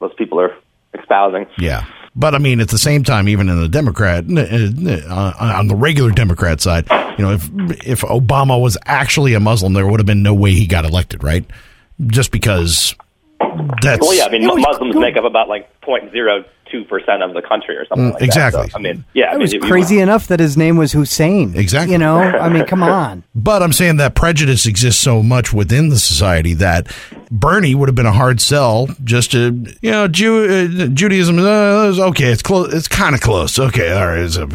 most people are espousing. Yeah. But I mean, at the same time, even in the Democrat, uh, on the regular Democrat side, you know, if if Obama was actually a Muslim, there would have been no way he got elected, right? Just because that's well, yeah. I mean, Muslims make up about like point zero two percent of the country or something. Mm, like exactly. That. So, I mean, yeah. I It mean, was if you- crazy enough that his name was Hussein. Exactly. You know, I mean, come on. But I'm saying that prejudice exists so much within the society that Bernie would have been a hard sell just to, you know, Jew, uh, Judaism, uh, is okay, it's close, it's kind of close. Okay, all right. it's a-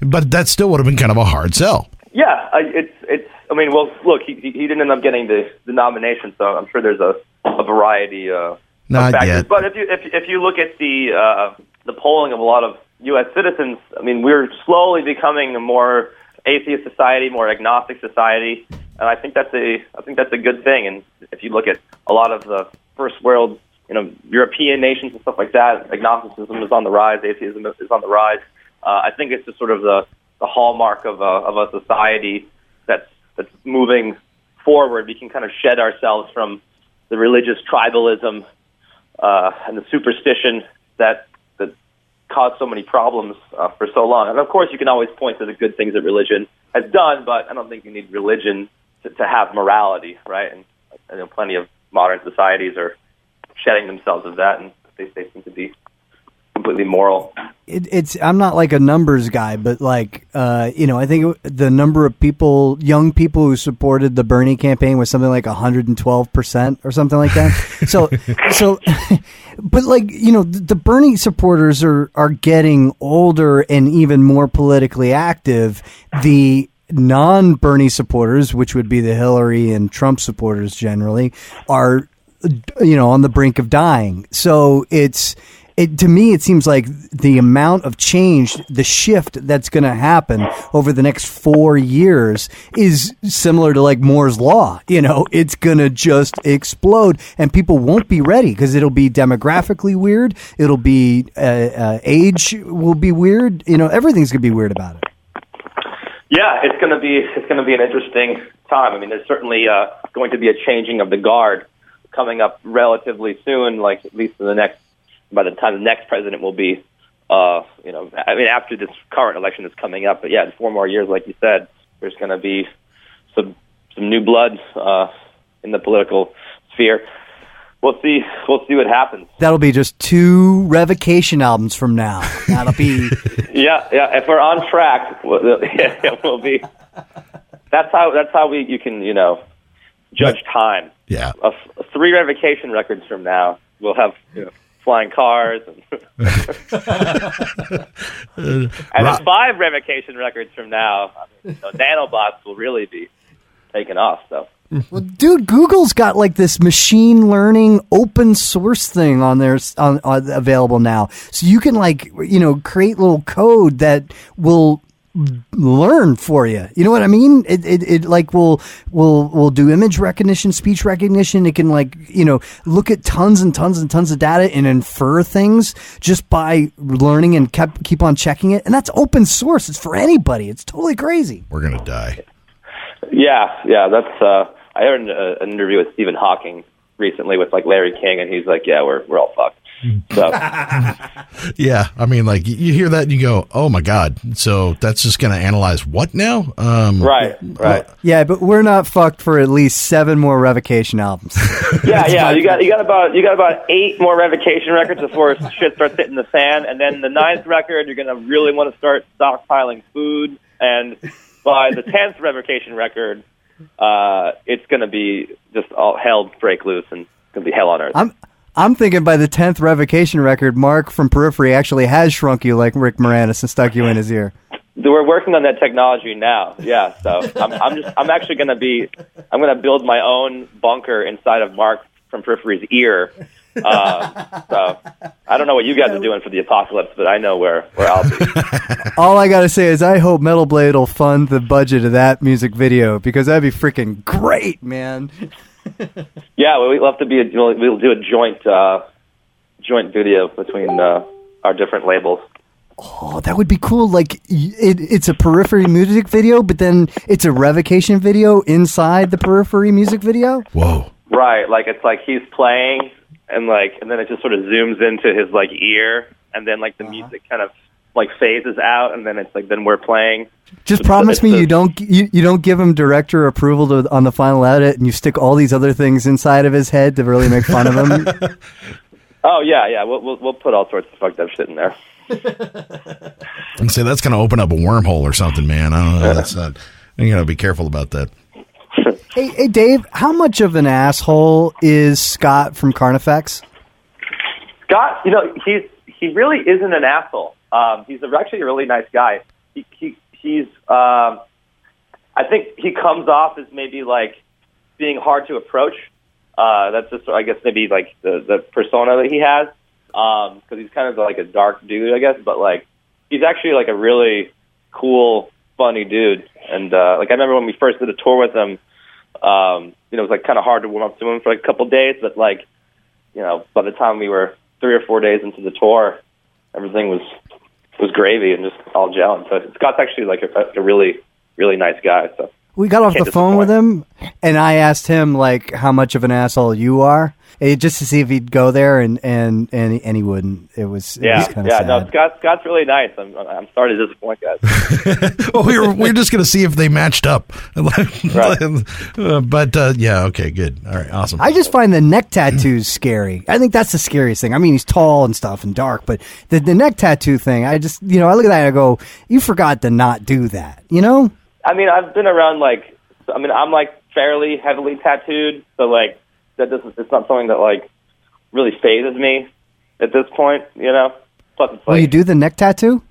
but that still would have been kind of a hard sell. Yeah, I, it's it's. I mean, well, look, he he didn't end up getting the the nomination, so I'm sure there's a a variety uh, Not factors. yet. But if you if if you look at the uh, the polling of a lot of U.S. citizens, I mean, we're slowly becoming a more atheist society, more agnostic society, and I think that's a I think that's a good thing. And if you look at a lot of the first world, you know, European nations and stuff like that, agnosticism is on the rise, atheism is on the rise. Uh, I think it's just sort of the the hallmark of a of a society that's that's moving forward. We can kind of shed ourselves from the religious tribalism uh, and the superstition that that caused so many problems uh, for so long. And of course, you can always point to the good things that religion has done, but I don't think you need religion to, to have morality, right? And I know plenty of modern societies are shedding themselves of that, and they, they seem to be completely moral. It, it's I'm not like a numbers guy, but like uh, you know, I think the number of people, young people who supported the Bernie campaign was something like 112 percent or something like that. so, so, but like you know, the, the Bernie supporters are are getting older and even more politically active. The non Bernie supporters, which would be the Hillary and Trump supporters generally, are you know on the brink of dying. So it's it to me it seems like the amount of change, the shift that's going to happen over the next 4 years is similar to like Moore's law. You know, it's going to just explode and people won't be ready because it'll be demographically weird, it'll be uh, uh, age will be weird, you know, everything's going to be weird about it. Yeah, it's going to be it's going to be an interesting time. I mean, there's certainly uh, going to be a changing of the guard coming up relatively soon. Like at least in the next by the time the next president will be, uh, you know, I mean after this current election that's coming up. But yeah, in four more years, like you said, there's going to be some some new blood uh, in the political sphere. We'll see. We'll see what happens. That'll be just two revocation albums from now. That'll be Yeah, yeah. If we're on track, we'll, yeah, we'll be. That's how. That's how we. You can. You know, judge time. Yeah. A, f- three revocation records from now, we'll have you know, flying cars, and, and then five revocation records from now, I mean, you know, nanobots will really be taken off. So. Well, dude, Google's got like this machine learning open source thing on there on, on, available now, so you can like you know create little code that will learn for you. You know what I mean? It, it, it like will will will do image recognition, speech recognition. It can like you know look at tons and tons and tons of data and infer things just by learning and kept keep on checking it. And that's open source. It's for anybody. It's totally crazy. We're going to die. Yeah, yeah. That's. Uh, I heard an, uh, an interview with Stephen Hawking recently with like Larry King, and he's like, "Yeah, we're we're all fucked." So Yeah, I mean, like you- you hear that and you go, "Oh my god!" So that's just going to analyze what now? Um, right, right. Yeah, but we're not fucked for at least seven more revocation albums. Yeah, yeah. You got you got about you got about eight more revocation records before shit starts hitting the fan, and then the ninth record, you're gonna really want to start stockpiling food, and by the tenth revocation record, uh, it's gonna be just all hell break loose and it's gonna be hell on earth. I'm I'm thinking by the tenth revocation record, Mark from Periphery actually has shrunk you like Rick Moranis and stuck you in his ear. We're working on that technology now. Yeah, so I'm, I'm just I'm actually gonna be I'm gonna build my own bunker inside of Mark from Periphery's ear. Uh, so I don't know what you guys are doing for the apocalypse, but I know where where I'll be. All I gotta say is I hope Metal Blade will fund the budget of that music video because that'd be freaking great, man. Yeah, well, we'd love to be. A, we'll, we'll do a joint uh, joint video between uh, our different labels. Oh, that would be cool. Like it, it's a Periphery music video, but then it's a revocation video inside the Periphery music video. Whoa. Right, like it's like he's playing, and like, and then it just sort of zooms into his like ear, and then like the music kind of like phases out, and then it's like then we're playing. Just It's- promise it's me a- you don't you, you don't give him director approval to, on the final edit, and you stick all these other things inside of his head to really make fun of him. Oh yeah, yeah, we'll we'll, we'll put all sorts of fucked up shit in there. And say that's going to open up a wormhole or something, man. I don't know. That's not. You got to be careful about that. hey, hey, Dave, how much of an asshole is Scott from Carnifex? Scott, you know, he's he really isn't an asshole. Um, he's actually a really nice guy. He, he he's um, I think he comes off as maybe like being hard to approach. Uh, that's just I guess maybe like the the persona that he has because he's kind of like a dark dude, I guess. But like he's actually like a really cool, funny dude. And uh, like I remember when we first did a tour with him, um, you know, it was like kind of hard to warm up to him for like a couple days, but like you know, by the time we were three or four days into the tour, everything was was gravy and just all gelling. So Scott's actually like a, a really really nice guy. So We got off the phone with him, and I asked him like how much of an asshole you are, just to see if he'd go there, and and and he, and he wouldn't. It was it yeah, was yeah. sad. No, Scott Scott's really nice. I'm I'm sorry to disappoint guys. well, we were we are just going to see if they matched up. Right. Uh, but uh, yeah, okay, good. All right, awesome. I just find the neck tattoos scary. I think that's the scariest thing. I mean, he's tall and stuff and dark, but the the neck tattoo thing, I just you know, I look at that and I go, you forgot to not do that. You know? I mean, I've been around like I mean, I'm like fairly heavily tattooed, so like that doesn't. It's not something that like really fazes me at this point. You know. Plus, it's Well, like you do the neck tattoo.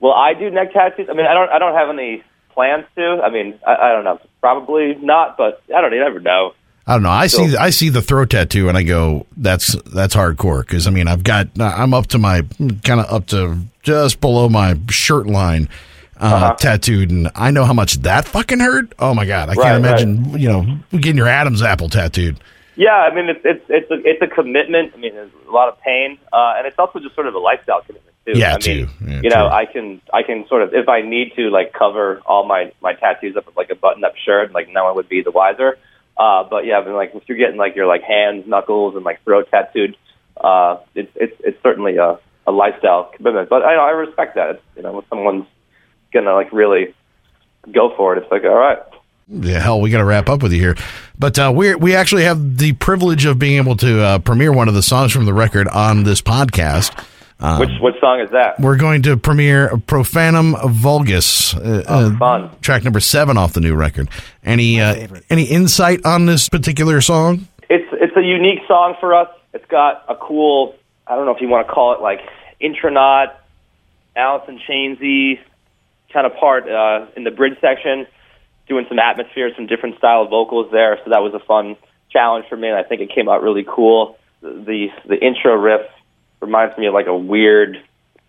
Well, I do neck tattoos. I mean, I don't. I don't have any plans to. I mean, I, I don't know. Probably not, but I don't. You never know. I don't know. I see I see the throat tattoo and I go, that's that's hardcore because I mean I've got I'm up to my kind of up to just below my shirt line. Uh, Uh-huh. tattooed, and I know how much that fucking hurt. Oh my god, I Right, can't right. imagine. You know, getting your Adam's apple tattooed. Yeah, I mean, it's it's it's a, it's a commitment. I mean, there's a lot of pain, uh, and it's also just sort of a lifestyle commitment too. Yeah, I mean, too. Yeah, you know, true. I can I can sort of if I need to like cover all my my tattoos up with like a button up shirt, like no one would be the wiser. Uh, but yeah, I mean, like if you're getting like your like hands, knuckles, and like throat tattooed, uh, it's it's it's certainly a a lifestyle commitment. But I I respect that. It's, you know, when someone's gonna like really go for it, it's like all right. Yeah, hell, we got to wrap up with you here, but uh, we we actually have the privilege of being able to uh, premiere one of the songs from the record on this podcast. Um, Which what song is that? We're going to premiere Profanum Vulgus, uh, Oh, uh, fun. track number seven off the new record. Any uh, any insight on this particular song? it's it's a unique song for us. It's got a cool I don't know if you want to call it like intronaut, Alice in Chainsy kind of part uh, in the bridge section, doing some atmosphere, some different style of vocals there. So that was a fun challenge for me, and I think it came out really cool. The the, intro riff reminds me of like a weird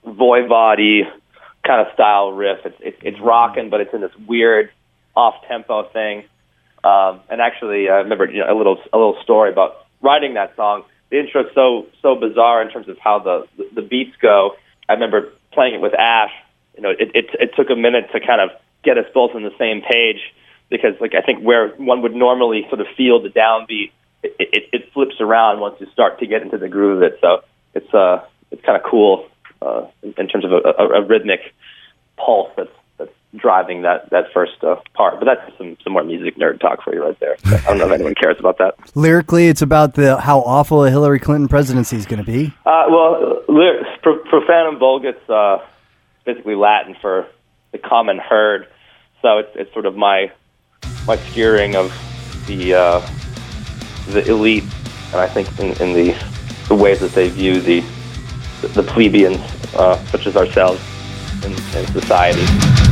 voivody kind of style riff. It's it's, it's rocking, but it's in this weird off tempo thing. Um, and actually, I remember you know, a little a little story about writing that song. The intro's so so bizarre in terms of how the the beats go. I remember playing it with Ash. You know, it it, it took a minute to kind of get us both on the same page because, like, I think where one would normally sort of feel the downbeat it, it, it flips around once you start to get into the groove of it. So it's uh it's kind of cool uh, in, in terms of a, a, a rhythmic pulse that's that's driving that that first uh, part. But that's some some more music nerd talk for you right there. I don't know if anyone cares about that. Lyrically, it's about the how awful a Hillary Clinton presidency is going to be. Uh, well, lyrics, pro- profanum vulgus, uh, basically Latin for the common herd. So it's it's sort of my my skewering of the uh, the elite, and I think in, in the the ways that they view the the plebeians, uh, such as ourselves, in, in society.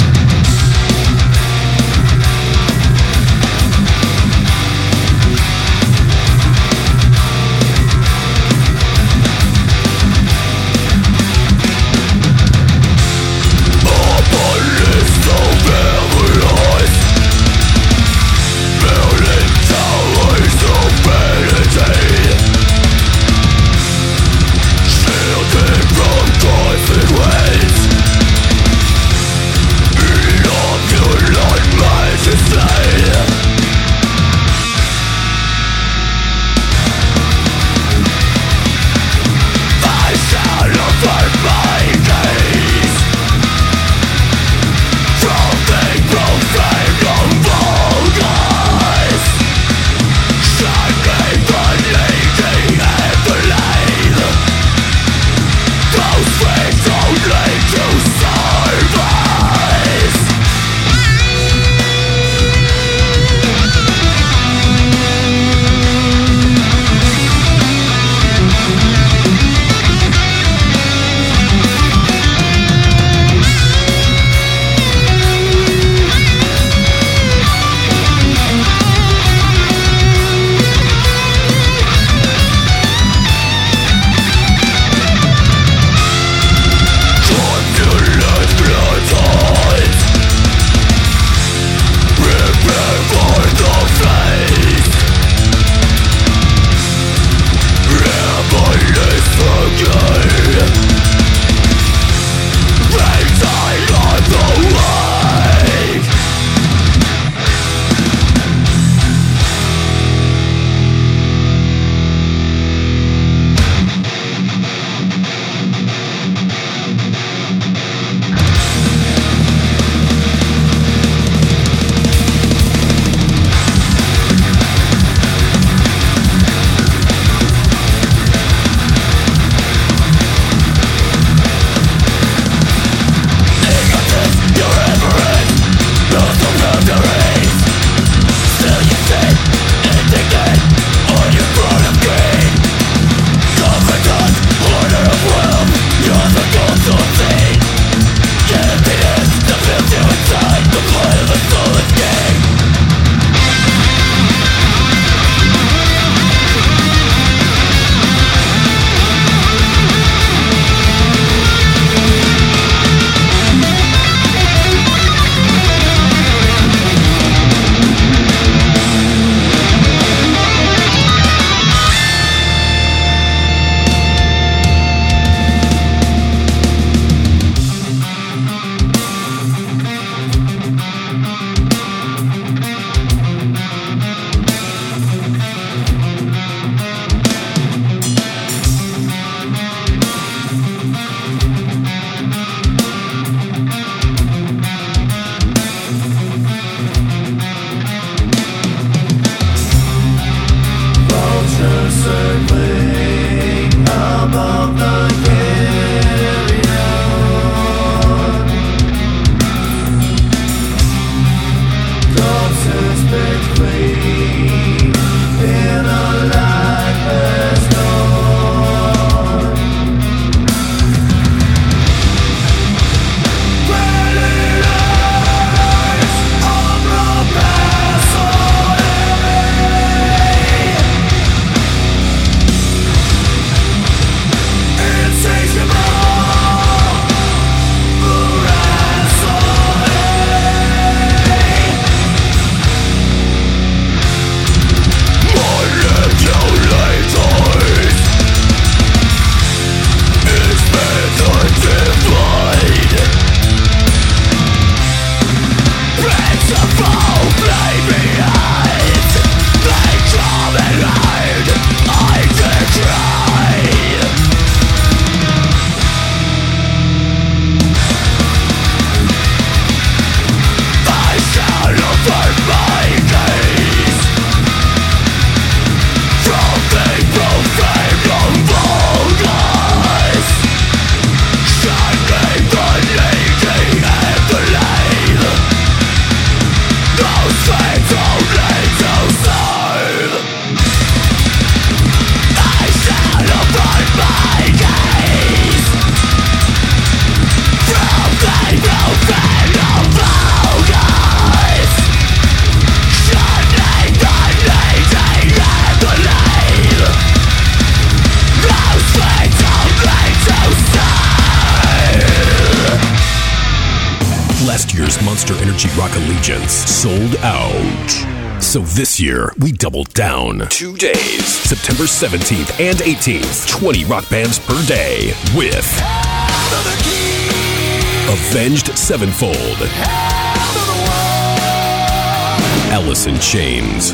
This year, we doubled down. Two days, September 17th and 18th, 20 rock bands per day with Avenged Sevenfold, Alice in Chains,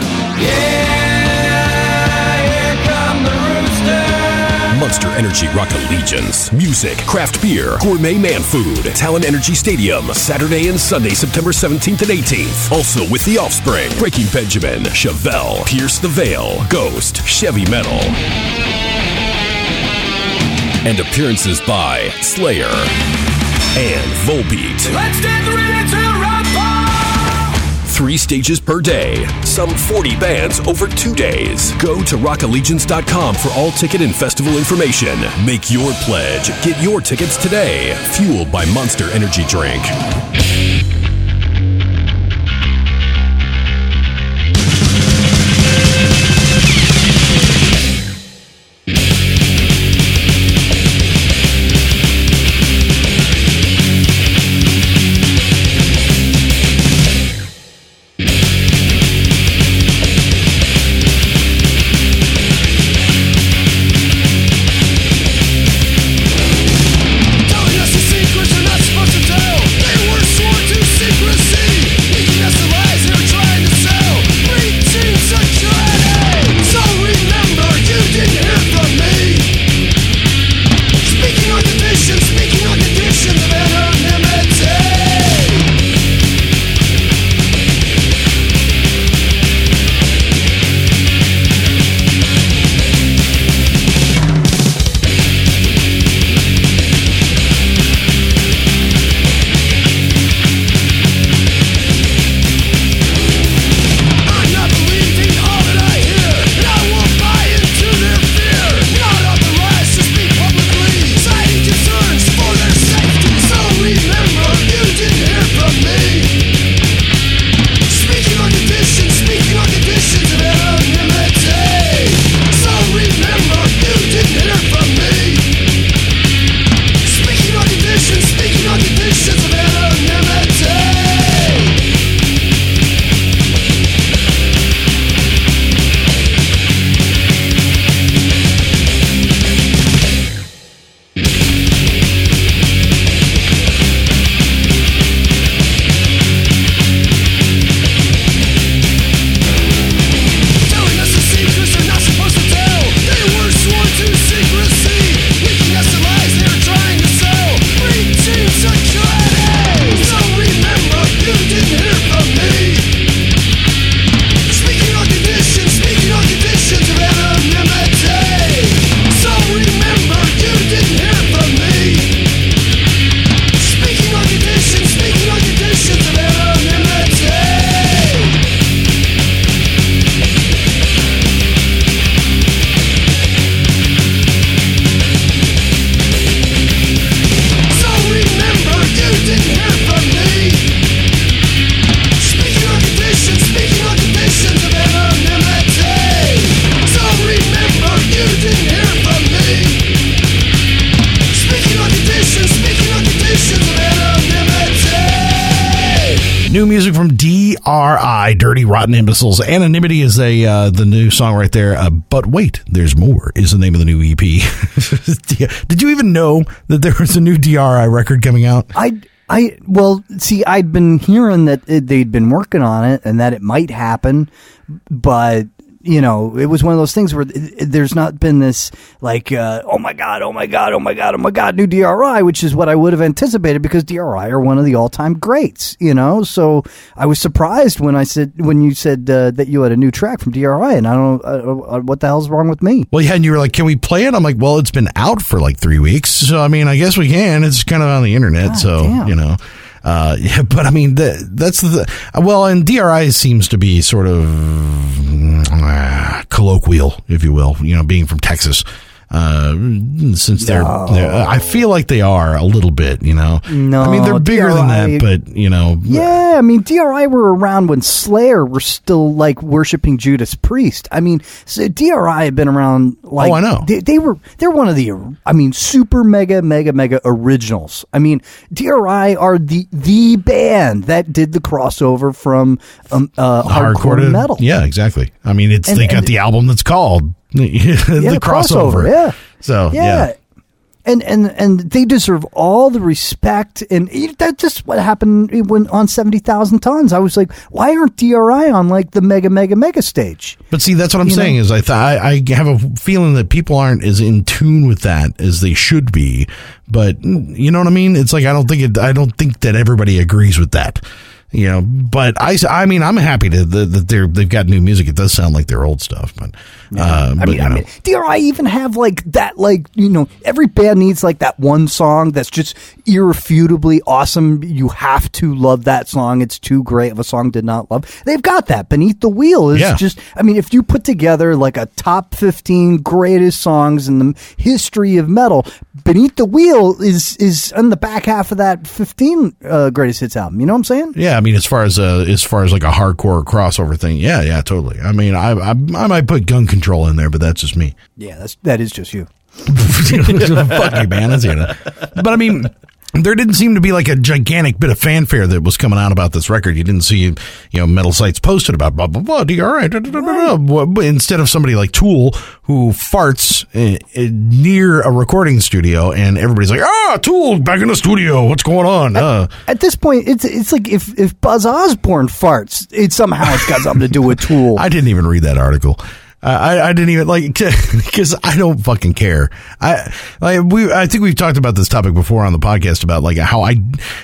Monster Energy Rock Allegiance, music, craft beer, gourmet man food, Talen Energy Stadium, Saturday and Sunday, September 17th and 18th. Also with The Offspring, Breaking Benjamin, Chevelle, Pierce the Veil, Ghost, Chevy Metal. And appearances by Slayer and Volbeat. Let's get ready to Three stages per day, some 40 bands over two days. Go to rockallegiance.com for all ticket and festival information. Make your pledge. Get your tickets today. Fueled by Monster Energy Drink. New music from DRI, Dirty Rotten Imbeciles. Anonymity is a uh, the new song right there. Uh, but wait, there's more. Is the name of the new EP. Did you even know that there was a new DRI record coming out? I, I, well, see, I'd been hearing that it, they'd been working on it and that it might happen, but you know, it was one of those things where there's not been this like, uh, oh my god, oh my god, oh my god, oh my god, new DRI, which is what I would have anticipated because DRI are one of the all-time greats, you know. So I was surprised when I said when you said uh, that you had a new track from DRI, and I don't know uh, uh, what the hell's wrong with me. Well, yeah, and you were like, "Can we play it?" I'm like, "Well, it's been out for like three weeks, so I mean, I guess we can. It's kind of on the internet, so damn. you know." Uh, yeah, but I mean, the, that's the well, and DRI seems to be sort of uh, colloquial, if you will. You know, being from Texas, Uh, since they're, they're, I feel like they are a little bit. You know, No, I mean they're bigger than that, but you know, Yeah, I mean, DRI were around when Slayer were still like worshiping Judas Priest. I mean, so DRI had been around like Oh, I know. They, they were they're one of the I mean, super mega mega mega originals. I mean, DRI are the the band that did the crossover from um, uh, hardcore, to- metal. Yeah, exactly. I mean, it's And- they got the album that's called the Yeah, crossover. Yeah. So yeah. yeah. And, and and they deserve all the respect, and that's just what happened when on seventy thousand tons. I was like, why aren't DRI on like the mega mega mega stage? But see, that's what I'm You saying know? is I th- I have a feeling that people aren't as in tune with that as they should be. But you know what I mean? It's like I don't think it. I don't think that everybody agrees with that. You know, but i i mean, I'm happy to, that that they're they've got new music. It does sound like their old stuff, but uh, I mean, you I mean, DRI even have like that, like you know, every band needs like that one song that's just irrefutably awesome. You have to love that song. It's too great of a song to not love. They've got that. Beneath the Wheel is Yeah. just. I mean, if you put together like a top fifteen greatest songs in the history of metal, Beneath the Wheel is is on the back half of that fifteen uh, greatest hits album. You know what I'm saying? Yeah, I mean, as far as uh, as far as like a hardcore crossover thing, yeah, yeah, totally. I mean, I, I I might put gun control in there, but that's just me. Yeah, that's that is just you. Fuck you, man. That's. But I mean, there didn't seem to be like a gigantic bit of fanfare that was coming out about this record. You didn't see, you know, metal sites posted about blah blah blah. DRI, da, da, da, da, da. What- Instead of somebody like Tool who farts uh, uh, near a recording studio, and everybody's like, "Ah, Tool back in the studio. What's going on?" Uh, At this point, it's it's like if, if Buzz Osborne farts, it somehow it's got something to do with Tool. I didn't even read that article. I, I didn't even like because I don't fucking care. I like we I think we've talked about this topic before on the podcast about like how I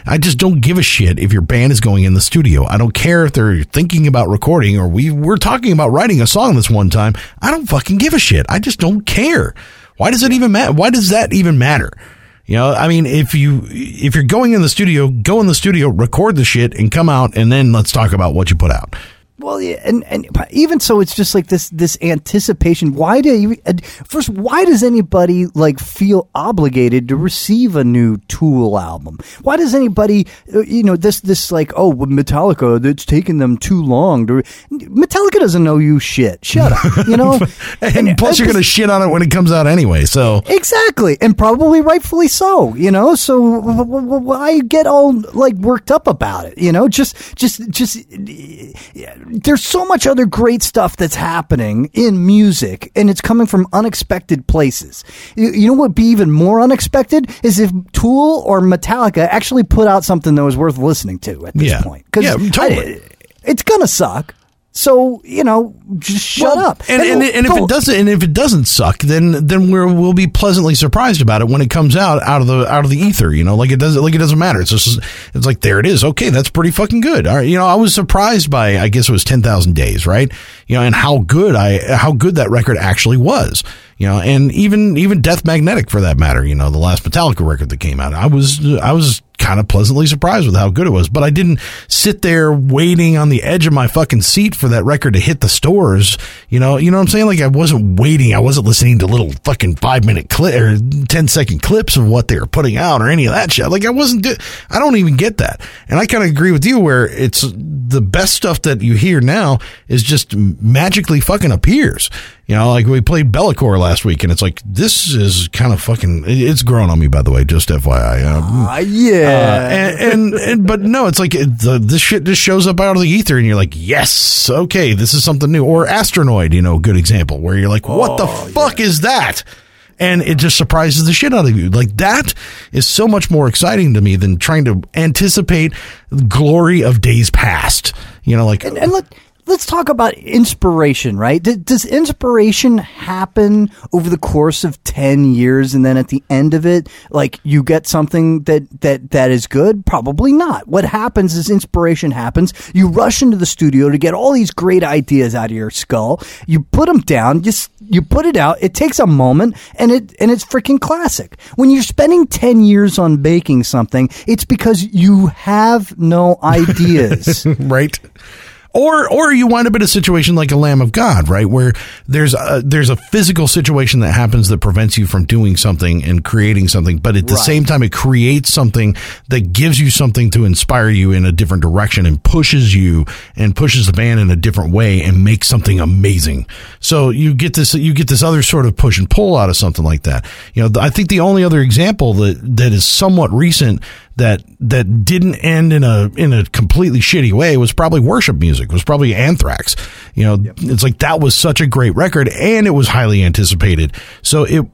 I just don't give a shit if your band is going in the studio. I don't care if they're thinking about recording or we we're talking about writing a song this one time. I don't fucking give a shit. I just don't care. Why does it even matter? Why does that even matter? You know, I mean, if you if you're going in the studio, go in the studio, record the shit, and come out, and then let's talk about what you put out. Well, yeah, and and even so, it's just like this this anticipation. Why do you uh, first? Why does anybody like feel obligated to receive a new Tool album? Why does anybody, uh, you know, this this like oh Metallica? It's taken them too long to. Metallica doesn't know you shit. Shut up. You know, and plus, you're going to shit on it when it comes out anyway. So Exactly, and probably rightfully so. You know, so why get all like worked up about it? You know, just just just there's so much other great stuff that's happening in music, and it's coming from unexpected places. You, you know what would be even more unexpected is if Tool or Metallica actually put out something that was worth listening to at this Yeah. point. 'Cause Yeah, totally. I- it's gonna suck. So you know, just shut Well, up. And, and, and if it doesn't, and if it doesn't suck, then then we're we'll be pleasantly surprised about it when it comes out out of the out of the ether. You know, like it doesn't like it doesn't matter. It's just it's like there it is. Okay, that's pretty fucking good. All right, you know, I was surprised by I guess it was ten thousand days, right? You know, and how good I how good that record actually was. You know, and even even Death Magnetic for that matter. You know, the last Metallica record that came out, I was I was kind of pleasantly surprised with how good it was. But I didn't sit there waiting on the edge of my fucking seat for that record to hit the stores. You know, you know what I'm saying? Like I wasn't waiting. I wasn't listening to little fucking five minute clip or 10 second clips of what they were putting out or any of that shit. Like I wasn't, do- I don't even get that. And I kind of agree with you where it's the best stuff that you hear now is just magically fucking appears. You know, like we played Bellicor last week, and it's like this is kind of fucking. It's grown on me, by the way. Just FYI. Um, Ah, yeah. uh, and, and, and but no, it's like it, the, this shit just shows up out of the ether, and you're like, yes, okay, this is something new. Or Astronoid, you know, good example where you're like, what the fuck is that? And it just surprises the shit out of you. Like that is so much more exciting to me than trying to anticipate the glory of days past. You know, like and, and let, let's talk about inspiration, right? Does inspiration happen over the course of 10 years and then at the end of it, like you get something that, that, that is good? Probably not. What happens is inspiration happens. You rush into the studio to get all these great ideas out of your skull. You put them down, you, you put it out. It takes a moment and it, and it's freaking classic. When you're spending 10 years on baking something, it's because you have no ideas. right? Or, or you wind up in a situation like a Lamb of God, right, where there's a, there's a physical situation that happens that prevents you from doing something and creating something, but at the Right. same time, it creates something that gives you something to inspire you in a different direction and pushes you and pushes the band in a different way and makes something amazing. So you get this, you get this other sort of push and pull out of something like that. You know, I think the only other example that that is somewhat recent that that didn't end in a in a completely shitty way was probably worship music was probably anthrax. You know it's like that was such a great record and it was highly anticipated. So it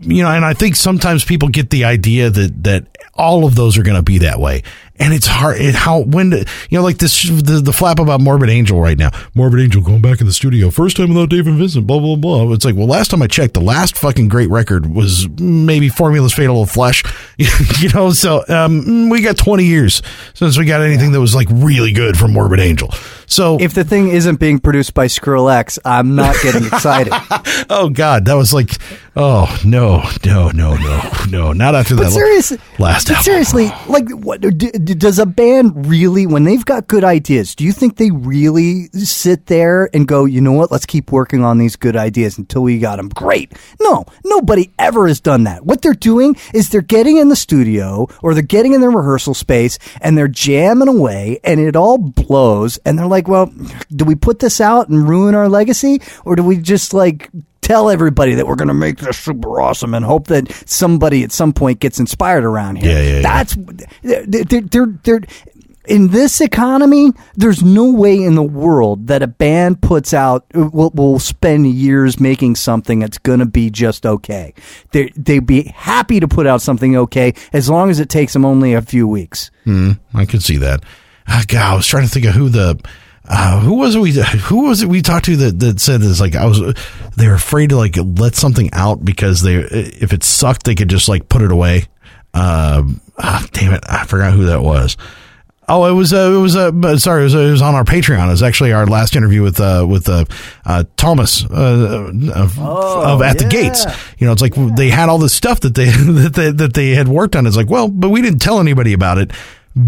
you know and i think sometimes people get the idea that that all of those are going to be that way and it's hard it how when you know like this the, the flap about morbid angel right now. Morbid angel going back in the studio. First time without dave and vincent blah blah blah. It's like well last time i checked the last fucking great record was maybe formula's fatal of flesh. You know so um we got 20 years since we got anything that was like really good from morbid angel so If the thing isn't being produced by Skrillex, I'm not getting excited. oh god that was like oh no no no no no not after But that seriously, last but album. seriously, like, what d- d- does a band really, when they've got good ideas, do you think they really sit there and go, you know what, let's keep working on these good ideas until we got them great? No, nobody ever has done that. What they're doing is they're getting in the studio or they're getting in their rehearsal space and they're jamming away, and it all blows, and they're like, well, do we put this out and ruin our legacy, or do we just like tell everybody that we're going to make this super awesome and hope that somebody at some point gets inspired around here. Yeah, yeah, yeah. That's they're, they're, they're, they're in this economy. There's no way in the world that a band puts out will, will spend years making something that's going to be just okay. They they'd be happy to put out something okay as long as it takes them only a few weeks. Hmm, I could see that. Ah, God, I was trying to think of who the uh, who was it we who was it we talked to that that said this like I was they were afraid to like let something out because they if it sucked they could just like put it away. Um, ah, damn it, I forgot who that was. Oh, it was uh, it was uh, sorry, it was, it was on our Patreon. It was actually our last interview with uh, with uh, uh, Tomas uh, of, of at the gates. You know, it's like they had all this stuff that they that they, that they had worked on. It's like, well, but we didn't tell anybody about it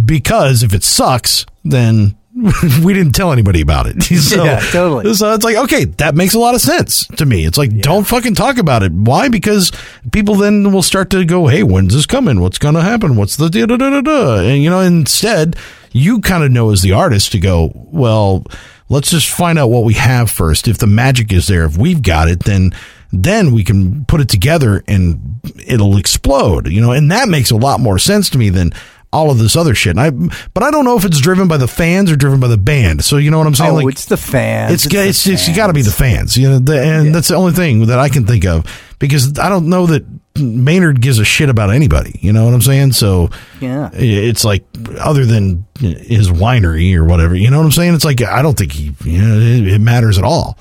because if it sucks, then we didn't tell anybody about it. So, Yeah, totally. So it's like, okay, that makes a lot of sense to me. It's like, don't fucking talk about it. Why? Because people then will start to go, hey, when's this coming? What's going to happen? What's the da da da da da? And, you know, instead, you kind of know as the artist to go, well, let's just find out what we have first. If the magic is there, if we've got it, then then we can put it together and it'll explode, you know, and that makes a lot more sense to me than all of this other shit. And I, but I don't know if it's driven by the fans or driven by the band. So you know what I'm saying? Oh, like, it's the fans. it's It's it's, it's, got to be the fans, you know, the, and that's the only thing that I can think of because I don't know that Maynard gives a shit about anybody. You know what I'm saying? So Yeah. it's like other than his winery or whatever. You know what I'm saying? It's like I don't think he, you know, it, it matters at all.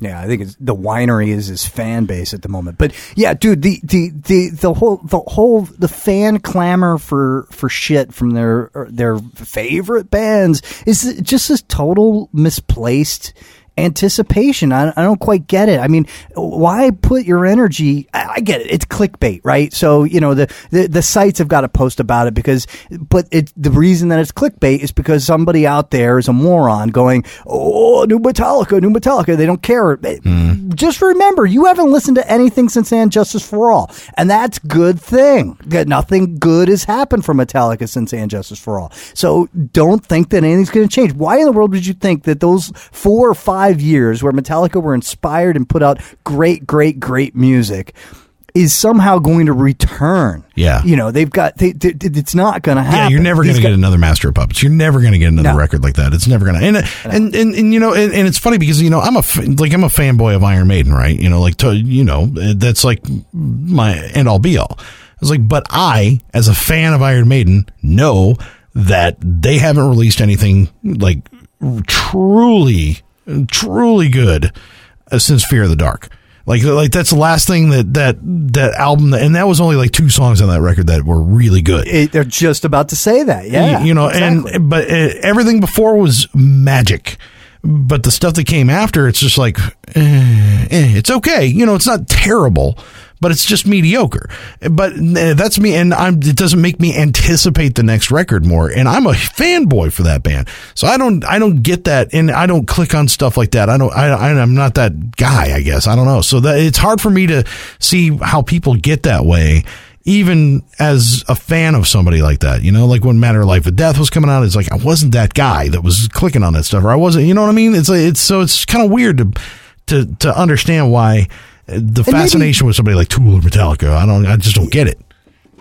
Yeah, I think it's, the winery is his fan base at the moment. But yeah, dude, the, the, the, the whole the whole the fan clamor for for shit from their their favorite bands is just this total misplaced anticipation. I, I don't quite get it. I mean, why put your energy? I, I get it. It's clickbait, right? So you know the, the the sites have got to post about it because, but it the reason that it's clickbait is because somebody out there is a moron going, oh, new Metallica, new Metallica. They don't care. Hmm. Just remember, you haven't listened to anything since And Justice for All, and that's good thing. That nothing good has happened for Metallica since And Justice for All. So don't think that anything's going to change. Why in the world would you think that those four or five years where Metallica were inspired and put out great, great, great music? Is somehow going to return. Yeah. you know they've got. They, they, it's not going to happen. Yeah, you're never going to get another Master of Puppets. You're never going to get another No. record like that. It's never going to. And, and and and you know, and, and it's funny because you know I'm a like I'm a fanboy of Iron Maiden, right? You know, like to, you know that's like my end all be all. I was like, but I, as a fan of Iron Maiden, know that they haven't released anything like truly, truly good uh, since Fear of the Dark. Like, like that's the last thing that that that album, and that was only like two songs on that record that were really good. It, they're just about to say that. Yeah, you, you know, exactly. and but uh, everything before was magic. But the stuff that came after, it's just like, eh, eh, it's okay. You know, it's not terrible, but it's just mediocre. But uh, that's me, and I'm. It doesn't make me anticipate the next record more. And I'm a fanboy for that band, so I don't. I don't get that, and I don't click on stuff like that. I don't. I, I I'm not that guy. I guess I don't know. So that it's hard for me to see how people get that way. Even as a fan of somebody like that, you know, like when Matter of Life or Death was coming out, it's like I wasn't that guy that was clicking on that stuff, or I wasn't, you know what I mean? It's like, it's so it's kind of weird to to to understand why the maybe- fascination with somebody like Tool or Metallica. I don't, I just don't get it.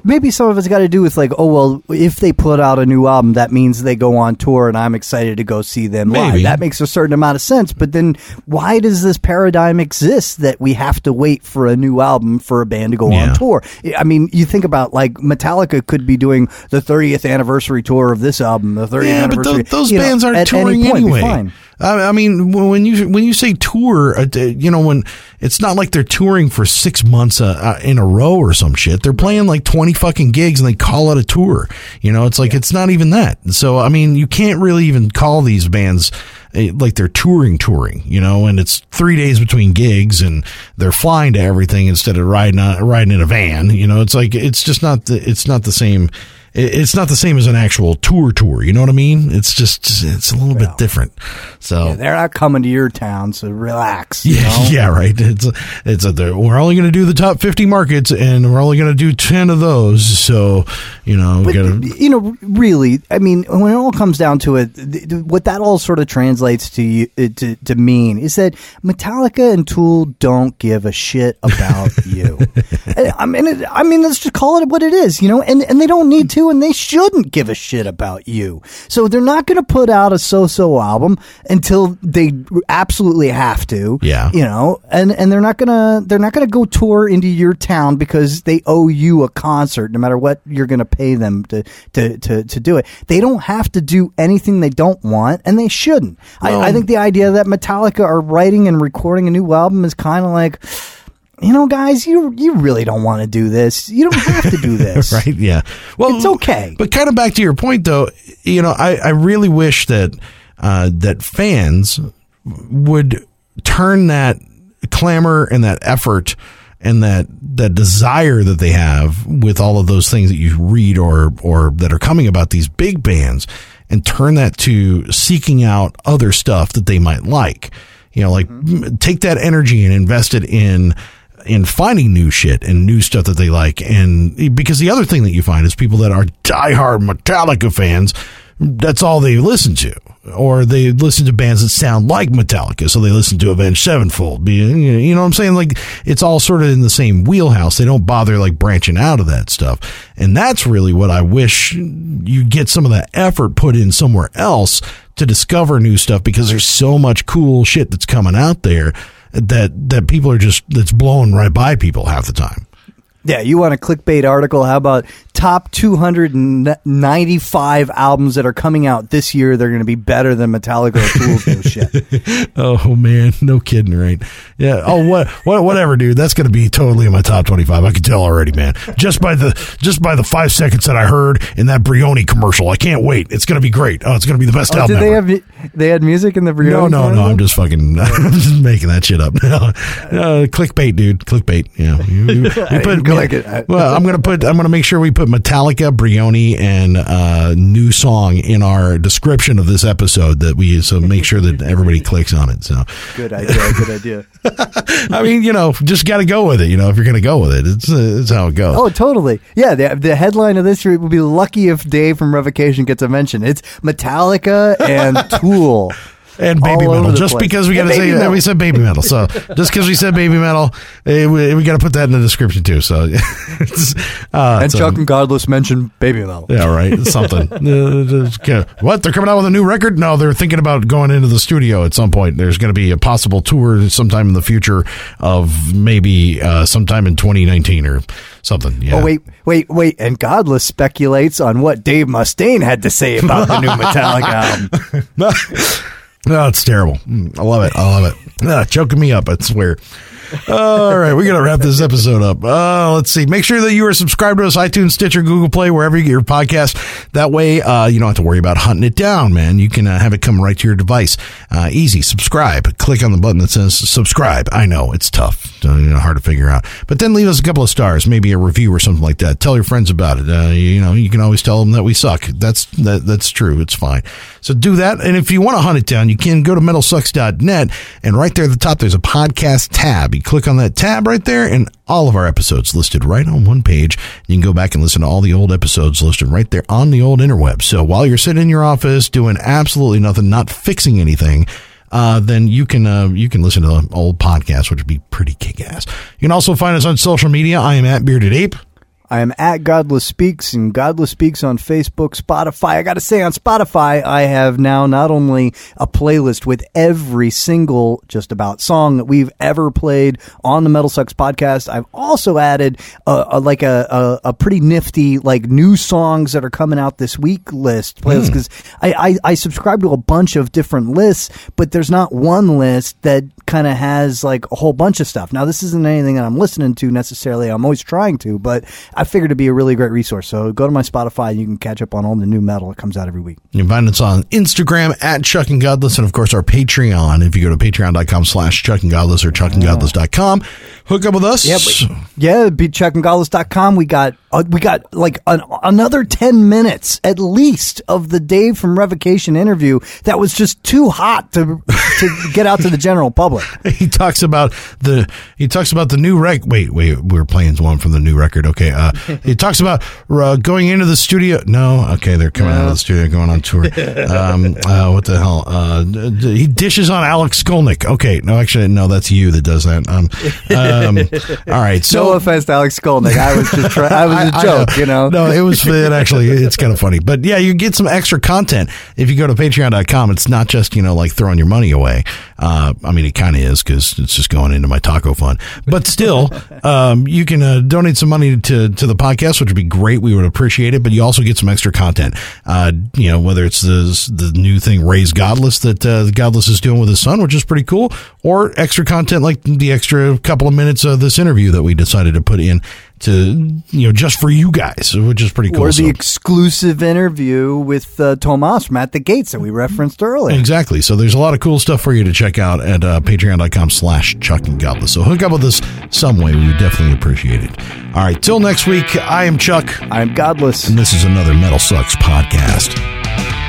maybe some of it's got to do with like, oh well, if they put out a new album, that means they go on tour, and I'm excited to go see them live. Maybe. That makes a certain amount of sense. But then, why does this paradigm exist that we have to wait for a new album for a band to go Yeah. on tour? I mean, you think about like Metallica could be doing the 30th anniversary tour of this album, the 30th Yeah, but anniversary. those, you know, bands aren't touring anyway. I, I mean, when you when you say tour, uh, you know, when it's not like they're touring for six months uh, uh, in a row or some shit. They're playing like twenty fucking gigs and they call it a tour. You know, it's like it's not even that. So I mean, you can't really even call these bands. uh, Like they're touring, touring, you know, and it's three days between gigs, and they're flying to everything instead of riding on, riding in a van. You know, it's like it's just not the it's not the same it's not the same as an actual tour tour. You know what I mean? It's just it's a little bit different. So They're not coming to your town, so relax. you yeah, know? yeah, right. It's it's a, we're only going to do the top fifty markets, and we're only going to do ten of those. So you know, we But, got to. you know, really, I mean, when it all comes down to it, th- th- what that all sort of translates to you, uh, to, to mean is that Metallica and Tool don't give a shit about you. I mean, it, I mean, let's just call it what it is, you know. And and they don't need to, and they shouldn't give a shit about you. So they're not going to put out a so-so album until they absolutely have to. Yeah. you know, and and they're not gonna they're not gonna go tour into your town because they owe you a concert, no matter what you're gonna pay them to to to, to do it. They don't have to do anything they don't want, and they shouldn't. I, I think the idea that Metallica are writing and recording a new album is kind of like. You know, guys, you you really don't want to do this. You don't have to do this, Right? Yeah. Well, It's okay. But kind of back to your point, though. You know, I, I really wish that uh, that fans would turn that clamor and that effort and that that desire that they have with all of those things that you read or or that are coming about these big bands and turn that to seeking out other stuff that they might like. You know, like m- take that energy and invest it in in finding new shit and new stuff that they like. And because the other thing that you find is people that are diehard Metallica fans, that's all they listen to. Or they listen to bands that sound like Metallica, so they listen to Avenged Sevenfold. You know what I'm saying? Like it's all sort of in the same wheelhouse. They don't bother like branching out of that stuff, and that's really what I wish you get some of that effort put in somewhere else to discover new stuff because there's so much cool shit that's coming out there that that people are just that's blowing right by people half the time. Yeah, you want a clickbait article? How about top 295 albums that are coming out this year? They're going to be better than Metallica or Tool's shit. Oh man, no kidding, right? Yeah. Oh, what, what, whatever, dude. That's going to be totally in my top twenty-five. I can tell already, man. Just by the just by the five seconds that I heard in that Brioni commercial, I can't wait. It's going to be great. Oh, it's going to be the best Oh, album did they ever. have they had music in the no, Brioni no, no. commercial? I'm just fucking. I'm just making that shit up. uh, clickbait, dude. Clickbait. Yeah. You, you- you didn't go like it. I- well, I'm gonna put. I'm gonna make sure we put Metallica, Brioni, and uh, new song in our description of this episode. That we so make sure that everybody clicks on it. So. Good idea. Good idea. I mean, you know, just got to go with it. You know, if you're going to go with it, it's, uh, it's how it goes. Oh, totally. Yeah, the, the headline of this year would be lucky if Dave from Revocation gets a mention. It's Metallica and Tool. and baby metal, just place. because we got to say metal. we said baby metal. So just because we said baby metal, eh, we, we got to put that in the description too. So, uh, And so- Chuck and Godless mentioned Baby Metal. Yeah, right. Something. Uh, what? They're coming out with a new record? No, they're thinking about going into the studio at some point. There's going to be a possible tour sometime in the future of maybe uh, sometime in 2019 or something. Yeah. Oh wait, wait, wait! And Godless speculates on what Dave Mustaine had to say about the new Metallica album. No, it's terrible. Mm, I love it. I love it. Ah, choking me up, I swear. All right, we got to wrap this episode up. Uh, let's see. Make sure that you are subscribed to us, iTunes, Stitcher, Google Play, wherever you get your podcast. That way, uh, you don't have to worry about hunting it down, man. You can uh, have it come right to your device. Uh, easy. Subscribe. Click on the button that says subscribe. I know it's tough, uh, you know, hard to figure out, but then leave us a couple of stars, maybe a review or something like that. Tell your friends about it. Uh, you know, you can always tell them that we suck. That's that, that's true. It's fine. So do that. And if you want to hunt it down, you can go to metalsucks.net and right there at the top, there's a podcast tab. Click on that tab right there and all of our episodes listed right on one page. You can go back and listen to all the old episodes listed right there on the old interweb. So while you're sitting in your office doing absolutely nothing, not fixing anything, uh, then you can uh, you can listen to the old podcast, which would be pretty kick ass. You can also find us on social media. I am at Bearded Ape. I am at Godless Speaks and Godless Speaks on Facebook, Spotify. I got to say, on Spotify, I have now not only a playlist with every single just about song that we've ever played on the Metal Sucks podcast. I've also added a, a like a, a, a pretty nifty like new songs that are coming out this week list playlist hmm. because I, I I subscribe to a bunch of different lists, but there's not one list that kind of has like a whole bunch of stuff. Now, this isn't anything that I'm listening to necessarily. I'm always trying to, but I figured it'd be a really great resource. So go to my Spotify and you can catch up on all the new metal that comes out every week. You can find us on Instagram at Chuck and Godless, and of course our Patreon. If you go to patreon.com slash Chuck and Godless or chuckandgodless.com, hook up with us. Yeah, but, yeah, be chuckandgodless.com. We got uh, we got like an, another 10 minutes at least of the Dave from Revocation interview that was just too hot to to get out to the general public. he talks about the he talks about the new rec. Wait, wait, we're playing one from the new record. Okay, uh, he talks about uh, going into the studio. No, okay, they're coming out of the studio, going on tour. Um, uh, what the hell? Uh, he dishes on Alex Skolnick. Okay, no, actually, no, that's you that does that. Um, um, all right, so no offense to Alex Skolnick. I was just try- I was a I- I joke, know. you know. No, it was it actually it's kind of funny. But yeah, you get some extra content if you go to patreon.com. It's not just, you know, like throwing your money away. Uh, I mean, it kind of is because it's just going into my taco fund. But still, um, you can uh, donate some money to, to the podcast, which would be great. We would appreciate it. But you also get some extra content. Uh, you know, whether it's the, the new thing, Raise Godless, that uh, Godless is doing with his son, which is pretty cool, or extra content like the extra couple of minutes of this interview that we decided to put in to you know just for you guys, which is pretty cool. Or the So- exclusive interview with uh, Tomas from At the Gates that we referenced earlier. Exactly. So there's a lot of cool stuff for you to check out at uh, patreon.com slash Chuck and Godless. So hook up with us some way. We would definitely appreciate it. All right. Till next week, I am Chuck, I'm Godless. and this is another Metal Sucks podcast.